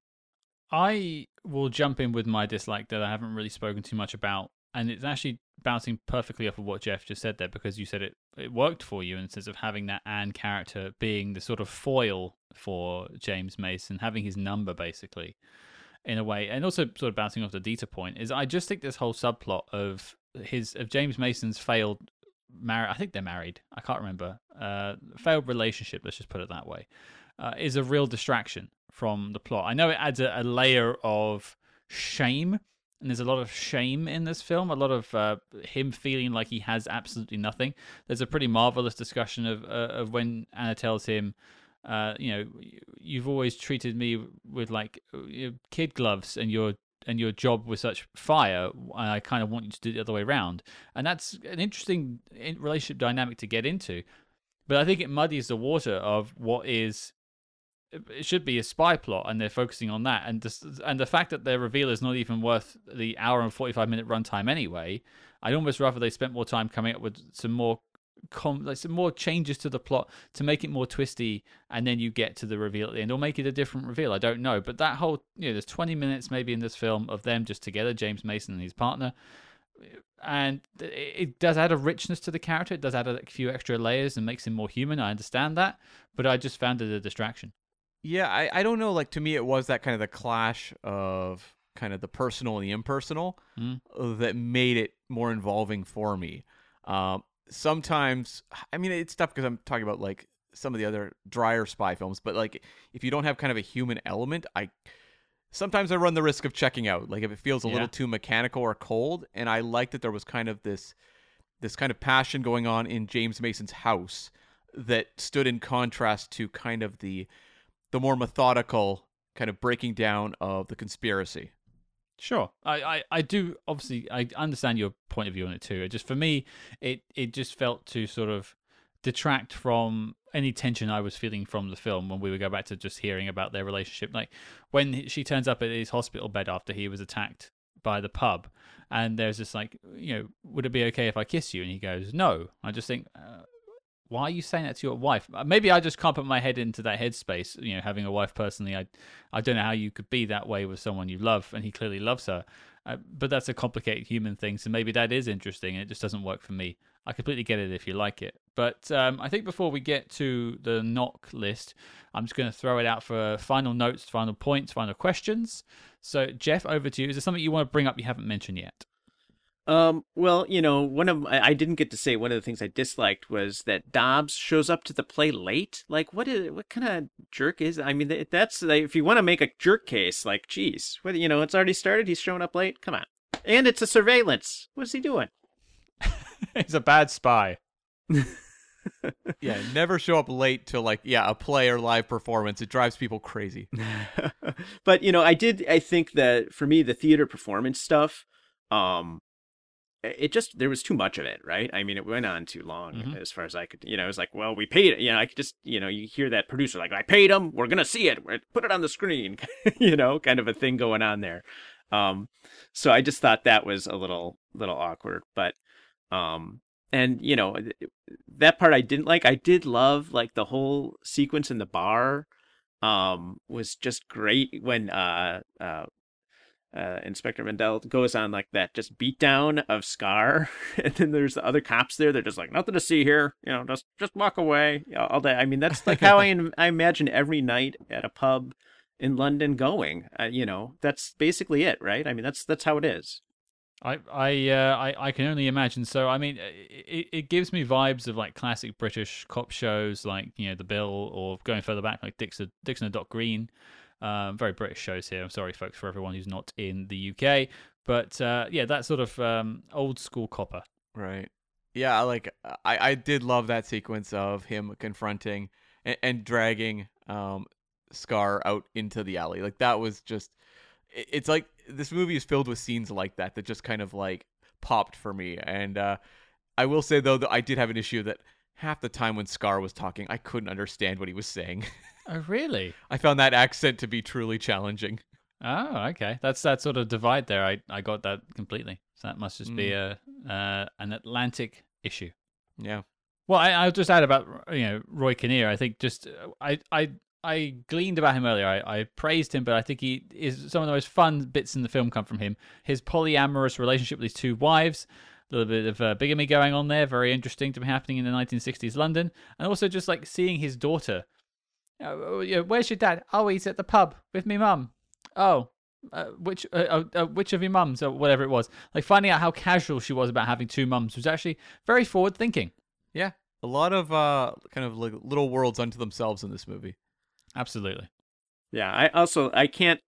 I will jump in with my dislike that I haven't really spoken too much about, and it's actually bouncing perfectly off of what Jeff just said there because you said it it worked for you in sense of having that Anne character being the sort of foil for James Mason, having his number basically in a way, and also sort of bouncing off the Dieter point is I just think this whole subplot of his of James Mason's failed marriage. I think they're married. I can't remember. Uh, failed relationship. Let's just put it that way. Uh, is a real distraction from the plot. I know it adds a, a layer of shame, and there's a lot of shame in this film. A lot of uh, him feeling like he has absolutely nothing. There's a pretty marvelous discussion of uh, of when Anna tells him, uh, you know, you've always treated me with like kid gloves, and your and your job with such fire. And I kind of want you to do the other way around, and that's an interesting relationship dynamic to get into. But I think it muddies the water of what is it should be a spy plot and they're focusing on that. And this, and the fact that their reveal is not even worth the hour and 45 minute runtime anyway i'd almost rather they spent more time coming up with some more com- like some more changes to the plot to make it more twisty and then you get to the reveal at the end or make it a different reveal. I don't know. But that whole you know there's 20 minutes maybe in this film of them just together james mason and his partner. And it does add a richness to the character. It does add a few extra layers and makes him more human. I understand that. But i just found it a distraction Yeah, I, I don't know. Like to me, it was that kind of the clash of kind of the personal and the impersonal Mm. that made it more involving for me. Um, sometimes, I mean, it's tough because I'm talking about like some of the other drier spy films, but like if you don't have kind of a human element, I sometimes I run the risk of checking out. Like if it feels a Yeah. little too mechanical or cold, and I like that there was kind of this this kind of passion going on in James Mason's house that stood in contrast to kind of the the more methodical kind of breaking down of the conspiracy. Sure, I, I, I do obviously I understand your point of view on it too. It just for me, it it just felt to sort of detract from any tension I was feeling from the film when we would go back to just hearing about their relationship. Like when she turns up at his hospital bed after he was attacked by the pub, and there's this like you know, would it be okay if I kiss you? And he goes, no. I just think. Uh, why are you saying that to your wife? Uh, Maybe I just can't put my head into that headspace. You know, having a wife personally, I, I don't know how you could be that way with someone you love, and he clearly loves her. Uh, but that's a complicated human thing, so maybe that is interesting, and it just doesn't work for me. I completely get it if you like it, but um, I think before we get to the NOC list, I'm just going to throw it out for final notes, final points, final questions. So, Jeff, over to you. Is there something you want to bring up you haven't mentioned yet? Um, well, you know, one of I didn't get to say one of the things I disliked was that Dobbs shows up to the play late. Like, what is what kind of jerk is? I mean, that's like, if you want to make a jerk case, like, geez, what you know, it's already started. He's showing up late. Come on, and it's a surveillance. What's he doing? He's a bad spy. Yeah, never show up late to like yeah a play or live performance. It drives people crazy. but you know, I did. I think that for me, the theater performance stuff, um, it just there was too much of it, right? I mean, it went on too long Mhm. as far as I could. You know, it was like, well, we paid it. You know, I could just, you know, you hear that producer like, I paid him. We're gonna see it. We're- Put it on the screen. you know, kind of a thing going on there. Um, so I just thought that was a little little awkward, but um, and you know, that part I didn't like. I did love like the whole sequence in the bar. Um, was just great when uh uh uh, Inspector Mendel goes on like that just beatdown of Scarr, and then there's the other cops there. They're just like nothing to see here, you know, just just walk away all day. I mean, that's like how I I imagine every night at a pub in London going. Uh, you know, that's basically it, right? I mean, that's that's how it is. I I uh, I I can only imagine. So I mean, it, it gives me vibes of like classic British cop shows, like you know The Bill, or going further back, like Dixon Dixon and Dock Green. Um, very British shows here. I'm sorry, folks, for everyone who's not in the UK, but uh, yeah, that sort of um, old school copper. Right. Yeah, like I, I did love that sequence of him confronting and, and dragging um Scarr out into the alley. Like that was just it's like this movie is filled with scenes like that that just kind of like popped for me. And uh I will say though that I did have an issue that half the time when Scarr was talking, I couldn't understand what he was saying. Oh, really? I found that accent to be truly challenging. Oh, okay. That's that sort of divide there. I, I got that completely. So that must just be a uh, an Atlantic issue. Yeah. Well, I, I'll just add about you know Roy Kinnear. I think just uh, I I I gleaned about him earlier. I, I praised him, but I think he is some of the most fun bits in the film come from him. His polyamorous relationship with his two wives, a little bit of uh, bigamy going on there, very interesting to be happening in the 1960s London, and also just like seeing his daughter. Uh, you where's your dad? Oh, he's at the pub with me mum. Oh, uh, which uh, uh, uh, which of your mums or whatever it was. Like finding out how casual she was about having two mums was actually very forward thinking. Yeah. A lot of uh kind of like little worlds unto themselves in this movie. Absolutely. Yeah, I also I can't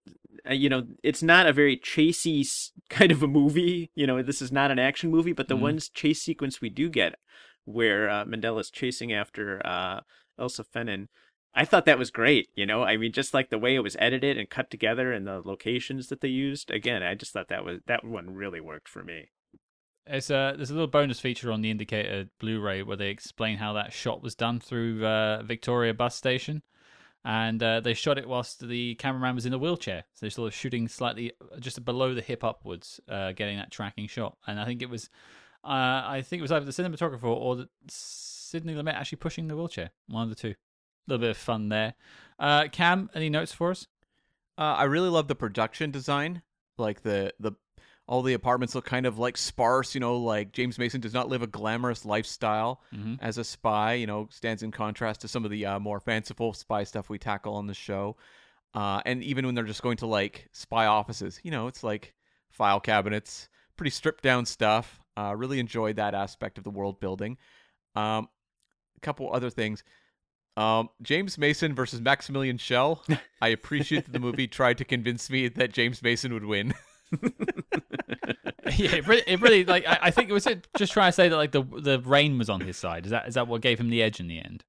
uh, you know, it's not a very chasey kind of a movie. You know, this is not an action movie, but the Mhm. one chase sequence we do get where uh, Mendel's chasing after uh, Elsa Fenton, I thought that was great. You know, I mean, just like the way it was edited and cut together and the locations that they used. Again, I just thought that was that one really worked for me. It's a there's a little bonus feature on the Indicator Blu-ray where they explain how that shot was done through uh, Victoria bus station, and uh, they shot it whilst the cameraman was in a wheelchair. So they're sort of shooting slightly just below the hip upwards, uh, getting that tracking shot. And I think it was, uh, I think it was either the cinematographer or the Sidney Lumet actually pushing the wheelchair. One of the two. A little bit of fun there. Uh, Cam, any notes for us? Uh, I really love the production design. Like the the all the apartments look kind of like sparse. You know, like James Mason does not live a glamorous lifestyle Mhm. as a spy. You know, stands in contrast to some of the uh, more fanciful spy stuff we tackle on the show. Uh, and even when they're just going to like spy offices, you know, it's like file cabinets, pretty stripped down stuff. Uh, really enjoyed that aspect of the world building. Um, a couple other things. Um, James Mason versus Maximilian Schell. I appreciate that the movie tried to convince me that James Mason would win. yeah, it really, it really like I, I think it was it just trying to say that like the the rain was on his side. Is that is that what gave him the edge in the end?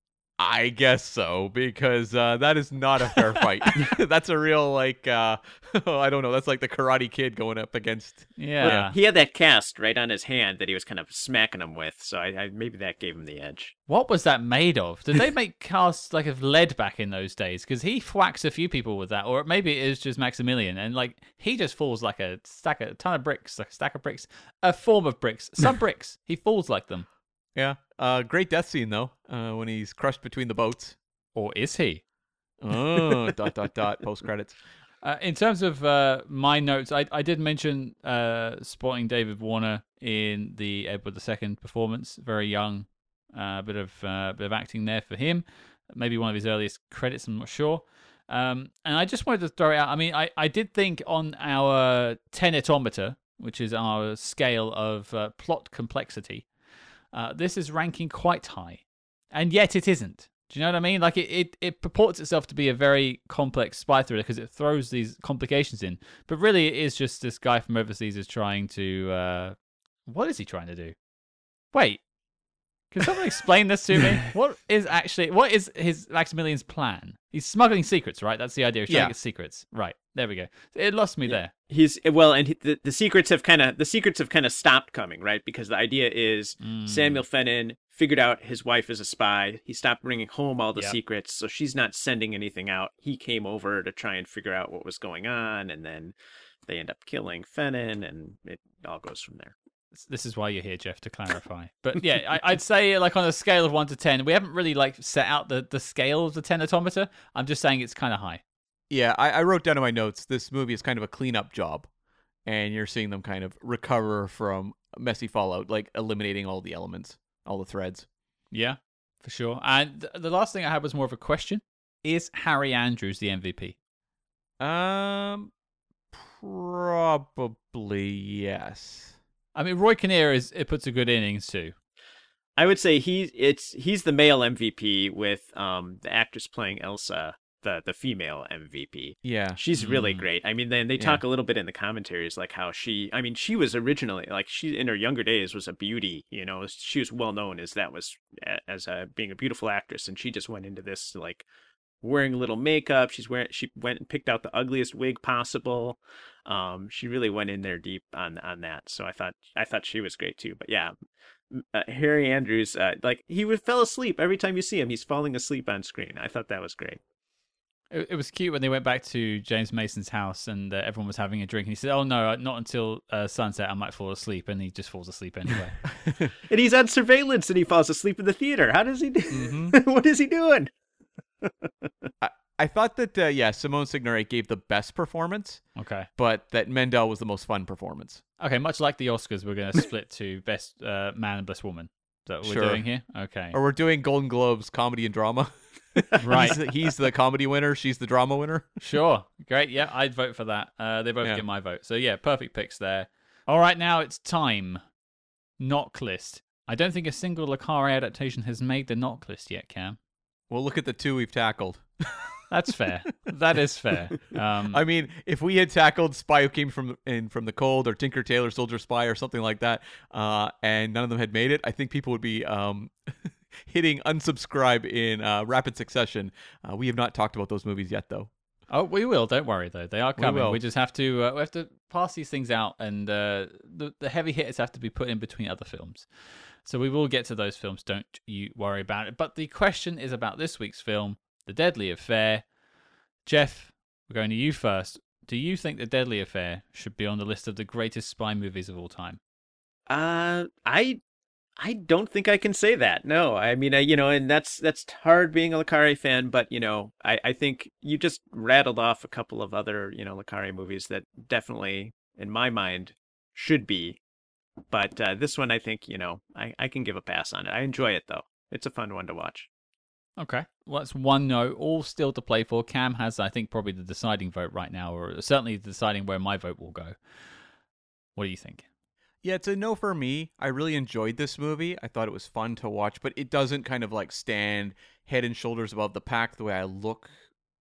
I guess so because uh, that is not a fair fight. that's a real like uh, I don't know. That's like the Karate Kid going up against. Yeah. He had that cast right on his hand that he was kind of smacking him with, so I, I maybe that gave him the edge. What was that made of? Did they make casts like of lead back in those days? Because he whacks a few people with that, or maybe it is just Maximilian, and like he just falls like a stack, of, a ton of bricks, like a stack of bricks, a form of bricks, some bricks. He falls like them, Yeah, uh, great death scene though uh, when he's crushed between the boats. or is he? Oh, dot dot dot. Post credits. Uh, in terms of uh, my notes, I, I did mention uh, spotting David Warner in the Edward II performance. Very young, uh, bit of uh, bit of acting there for him. Maybe one of his earliest credits. I'm not sure. Um, and I just wanted to throw it out. I mean, I, I did think on our tenetometer, which is our scale of uh, plot complexity, uh, this is ranking quite high, and yet it isn't. Do you know what I mean? Like it, it, it purports itself to be a very complex spy thriller because it throws these complications in, but really it is just this guy from overseas is trying to. Uh, what is he trying to do? Wait, Can someone explain this to me? What is actually what is his Maximilian's plan? He's smuggling secrets, right? That's the idea. He's trying Yeah. to get secrets. Right. There we go. It lost me there. He's well, and he, the the secrets have kind of the secrets have kind of stopped coming, right? Because the idea is Mm. Samuel Fenton figured out his wife is a spy. He stopped bringing home all the Yep. secrets, so she's not sending anything out. He came over to try and figure out what was going on, and then they end up killing Fenton, and it all goes from there. This is why you're here, Jeff, to clarify. But yeah, I, I'd say like on a scale of one to ten, we haven't really like set out the the scale of the tenetometer. I'm just saying it's kind of high. Yeah, I, I wrote down in my notes this movie is kind of a cleanup job, and you're seeing them kind of recover from messy fallout, like eliminating all the elements, all the threads. Yeah, for sure. And th- the last thing I had was more of a question: Is Harry Andrews the MVP? Um, probably yes. I mean, Roy Kinnear is it puts a good innings too. I would say he's it's he's the male MVP with um the actress playing Elsa, the the female MVP. Yeah, She's really Mm. great. I mean, then they Yeah. talk a little bit in the commentaries, like how she. I mean, she was originally like she in her younger days was a beauty. You know, she was well known as that was as a being a beautiful actress, and she just went into this like wearing little makeup. She's wearing. She went and picked out the ugliest wig possible. Um, she really went in there deep on on that. So I thought I thought she was great too. But yeah. Uh, Harry Andrews, uh, like he would fell asleep every time you see him. He's falling asleep on screen. I thought that was great. It, it was cute when they went back to James Mason's house and uh, everyone was having a drink, and he said, "Oh no, not until uh, sunset. I might fall asleep," and he just falls asleep anyway. and he's on surveillance and he falls asleep in the theater. How does he do? Mhm. what is he doing? I thought that uh, yeah, Simone Signoret gave the best performance, okay. but that Mendel was the most fun performance. Okay, much like the Oscars, we're going to split to best uh, man and best woman. Is that what we're doing here? Okay. Or we're doing Golden Globes comedy and drama. Right. he's, the, he's the comedy winner. She's the drama winner. Sure. Great. Yeah, I'd vote for that. Uh, they both Yeah. get my vote. So, yeah, perfect picks there. All right, now it's time. NOC list. I don't think a single Le Carre adaptation has made the NOC list yet, Cam. Well, look at the two we've tackled. That's fair. that is fair. Um, I mean, if we had tackled Spy Who Came from in from the Cold or Tinker Tailor Soldier Spy or something like that, uh, and none of them had made it, I think people would be um, hitting unsubscribe in uh, rapid succession. Uh, we have not talked about those movies yet, though. Oh, we will. Don't worry, though. They are coming. We, will. just have to. Uh, we have to pass these things out, and uh, the the heavy hitters have to be put in between other films. So we will get to those films. Don't you worry about it. But the question is about this week's film, The Deadly Affair. Jeff, we're going to you first. Do you think The Deadly Affair should be on the list of the greatest spy movies of all time? Uh, I, I don't think I can say that. No, I mean, I, you know, and that's that's hard being a Le Carre fan, but you know, I, I think you just rattled off a couple of other, you know, Le Carre movies that definitely, in my mind, should be. But uh, this one, I think, you know, I, I can give a pass on it. I enjoy it though. It's a fun one to watch. Okay. Well, that's one no. All still to play for. Cam has, I think, probably the deciding vote right now, or certainly deciding where my vote will go. What do you think? Yeah, it's a no for me. I really enjoyed this movie. I thought it was fun to watch, but it doesn't kind of like stand head and shoulders above the pack the way I look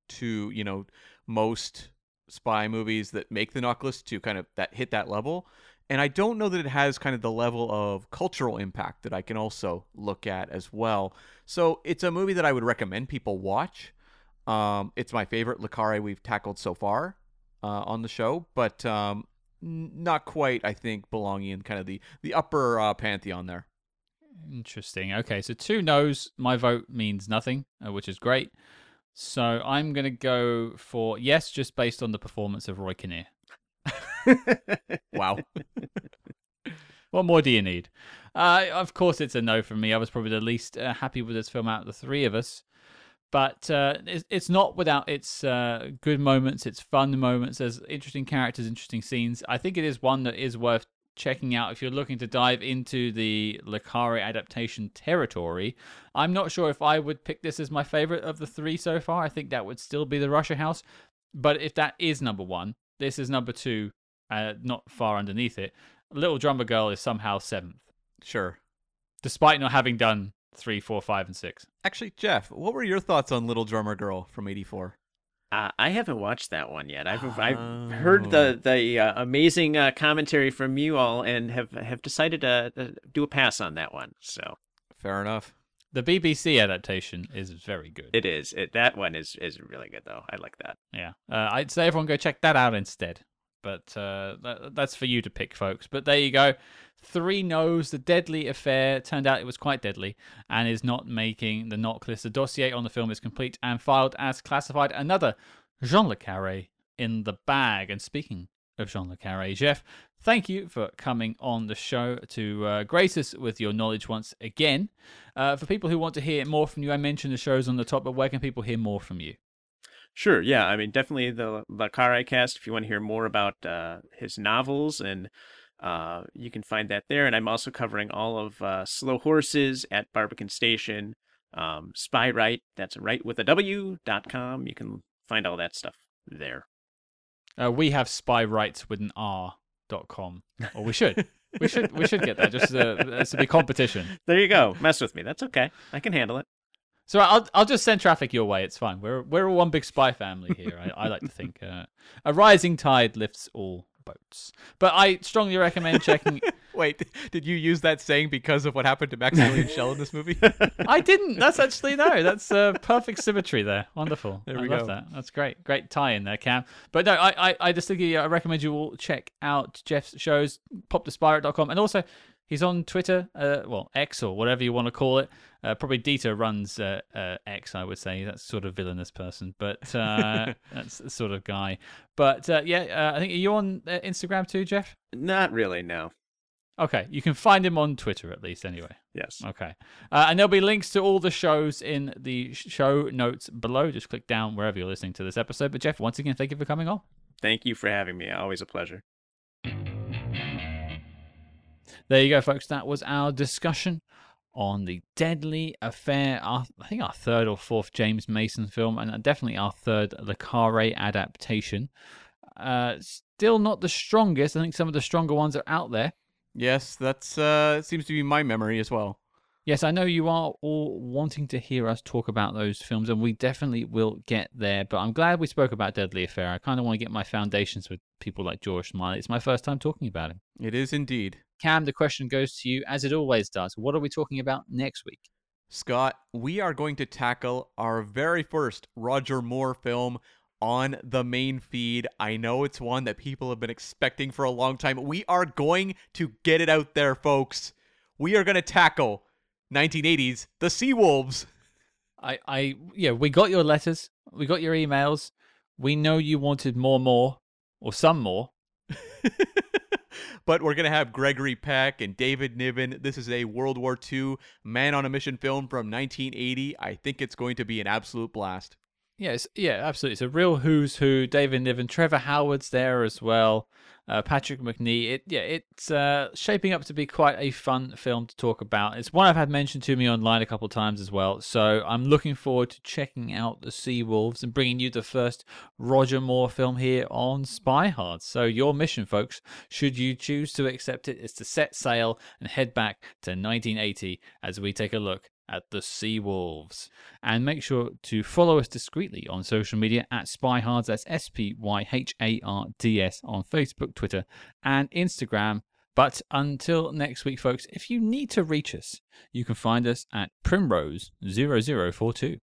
to, you know, most spy movies that make the NOC list to kind of that hit that level. And I don't know that it has kind of the level of cultural impact that I can also look at as well. So it's a movie that I would recommend people watch. Um, it's my favorite Le Carre we've tackled so far uh, on the show, but um, not quite, I think, belonging in kind of the the upper uh, pantheon there. Interesting. Okay, so two no's. My vote means nothing, uh, which is great. So I'm going to go for yes, just based on the performance of Roy Kinnear. Wow. What more do you need? Uh, of course, it's a no from me. I was probably the least uh, happy with this film out of the three of us. But uh, it's, it's not without its uh, good moments, its fun moments. There's interesting characters, interesting scenes. I think it is one that is worth checking out if you're looking to dive into the Le Carre adaptation territory. I'm not sure if I would pick this as my favorite of the three so far. I think that would still be the Russia House. But if that is number one, this is number two, uh, not far underneath it. Little Drummer Girl is somehow seventh, Sure. despite not having done three, four, five, and six. Actually, Jeff, what were your thoughts on Little Drummer Girl from '84? Uh, I haven't watched that one yet. I've I've heard the the uh, amazing uh, commentary from you all, and have have decided to uh, do a pass on that one. So Fair enough. The BBC adaptation is very good. It is. It that one is is really good though. I like that. Yeah, uh, I'd say everyone go check that out instead. But uh, that, that's for you to pick, folks. But there you go. Three no's. The deadly affair turned out it was quite deadly and is not making the NOC list. The dossier on the film is complete and filed as classified. Another Jean Le Carre in the bag. And speaking of Jean Le Carre, Jeff, thank you for coming on the show to uh, grace us with your knowledge once again. Uh, for people who want to hear more from you, I mentioned the shows on the top, but where can people hear more from you? Sure, yeah. I mean, definitely the Le cast. If you want to hear more about uh, his novels, and uh, you can find that there. And I'm also covering all of uh, Slow Horses at Barbican Station, um, Spy Write. That's right with a W dot com. You can find all that stuff there. Uh, we have spy rights with an R dot com, or we should. we should we should get that just to, to be competition. There you go. Mess with me. That's okay. I can handle it. So I'll I'll just send traffic your way. It's fine. We're we're all one big spy family here. I, I like to think uh, a rising tide lifts all boats. But I strongly recommend checking. Wait, did you use that saying because of what happened to Maximilian Schell in this movie? I didn't. That's actually no. That's uh, perfect symmetry there. Wonderful. There I we love go. that. That's great. Great tie in there, Cam. But no, I I, I distinctly I recommend you all check out Jeff's shows, poptospirate.com, and also he's on Twitter, uh, well X or whatever you want to call it. Uh, probably Dieter runs uh, uh, X, I would say. That's sort of villainous person, but uh, that's the sort of guy. But uh, yeah, uh, I think are you on uh, Instagram too, Jeff? Not really. No. Okay, you can find him on Twitter at least, anyway. Yes. Okay. Uh, and there'll be links to all the shows in the show notes below. Just click down wherever you're listening to this episode. But Jeff, once again, thank you for coming on. Thank you for having me. Always a pleasure. There you go, folks. That was our discussion on the Deadly Affair. Our, I think our third or fourth James Mason film, and definitely our third Le Carre adaptation. Uh, still not the strongest. I think some of the stronger ones are out there. yes, that's uh seems to be my memory as well. Yes, I know you are all wanting to hear us talk about those films, and we definitely will get there. But I'm glad we spoke about Deadly Affair. I kind of want to get my foundations with people like George Smiley. It's my first time talking about him. It is indeed. Cam, the question goes to you, as it always does. What are we talking about next week? Scott, we are going to tackle our very first Roger Moore film on the main feed. I know it's one that people have been expecting for a long time. We are going to get it out there, folks. We are going to tackle 1980s The Seawolves. I, I, yeah, we got your letters, we got your emails. We know you wanted more, more, or some more. but we're going to have Gregory Peck and David Niven. This is a World War II man on a mission film from 1980. I think it's going to be an absolute blast. Yes, yeah, absolutely. It's a real who's who. David Niven, Trevor Howard's there as well. Uh, Patrick Macnee. It yeah, it's uh, shaping up to be quite a fun film to talk about. It's one I've had mentioned to me online a couple of times as well. So I'm looking forward to checking out the Sea Wolves and bringing you the first Roger Moore film here on Spy Hard. So your mission, folks, should you choose to accept it, is to set sail and head back to 1980 as we take a look at the Sea Wolves. And make sure to follow us discreetly on social media at SpyHards, that's S P Y H A R D S, on Facebook, Twitter, and Instagram. But until next week, folks, if you need to reach us, you can find us at Primrose0042.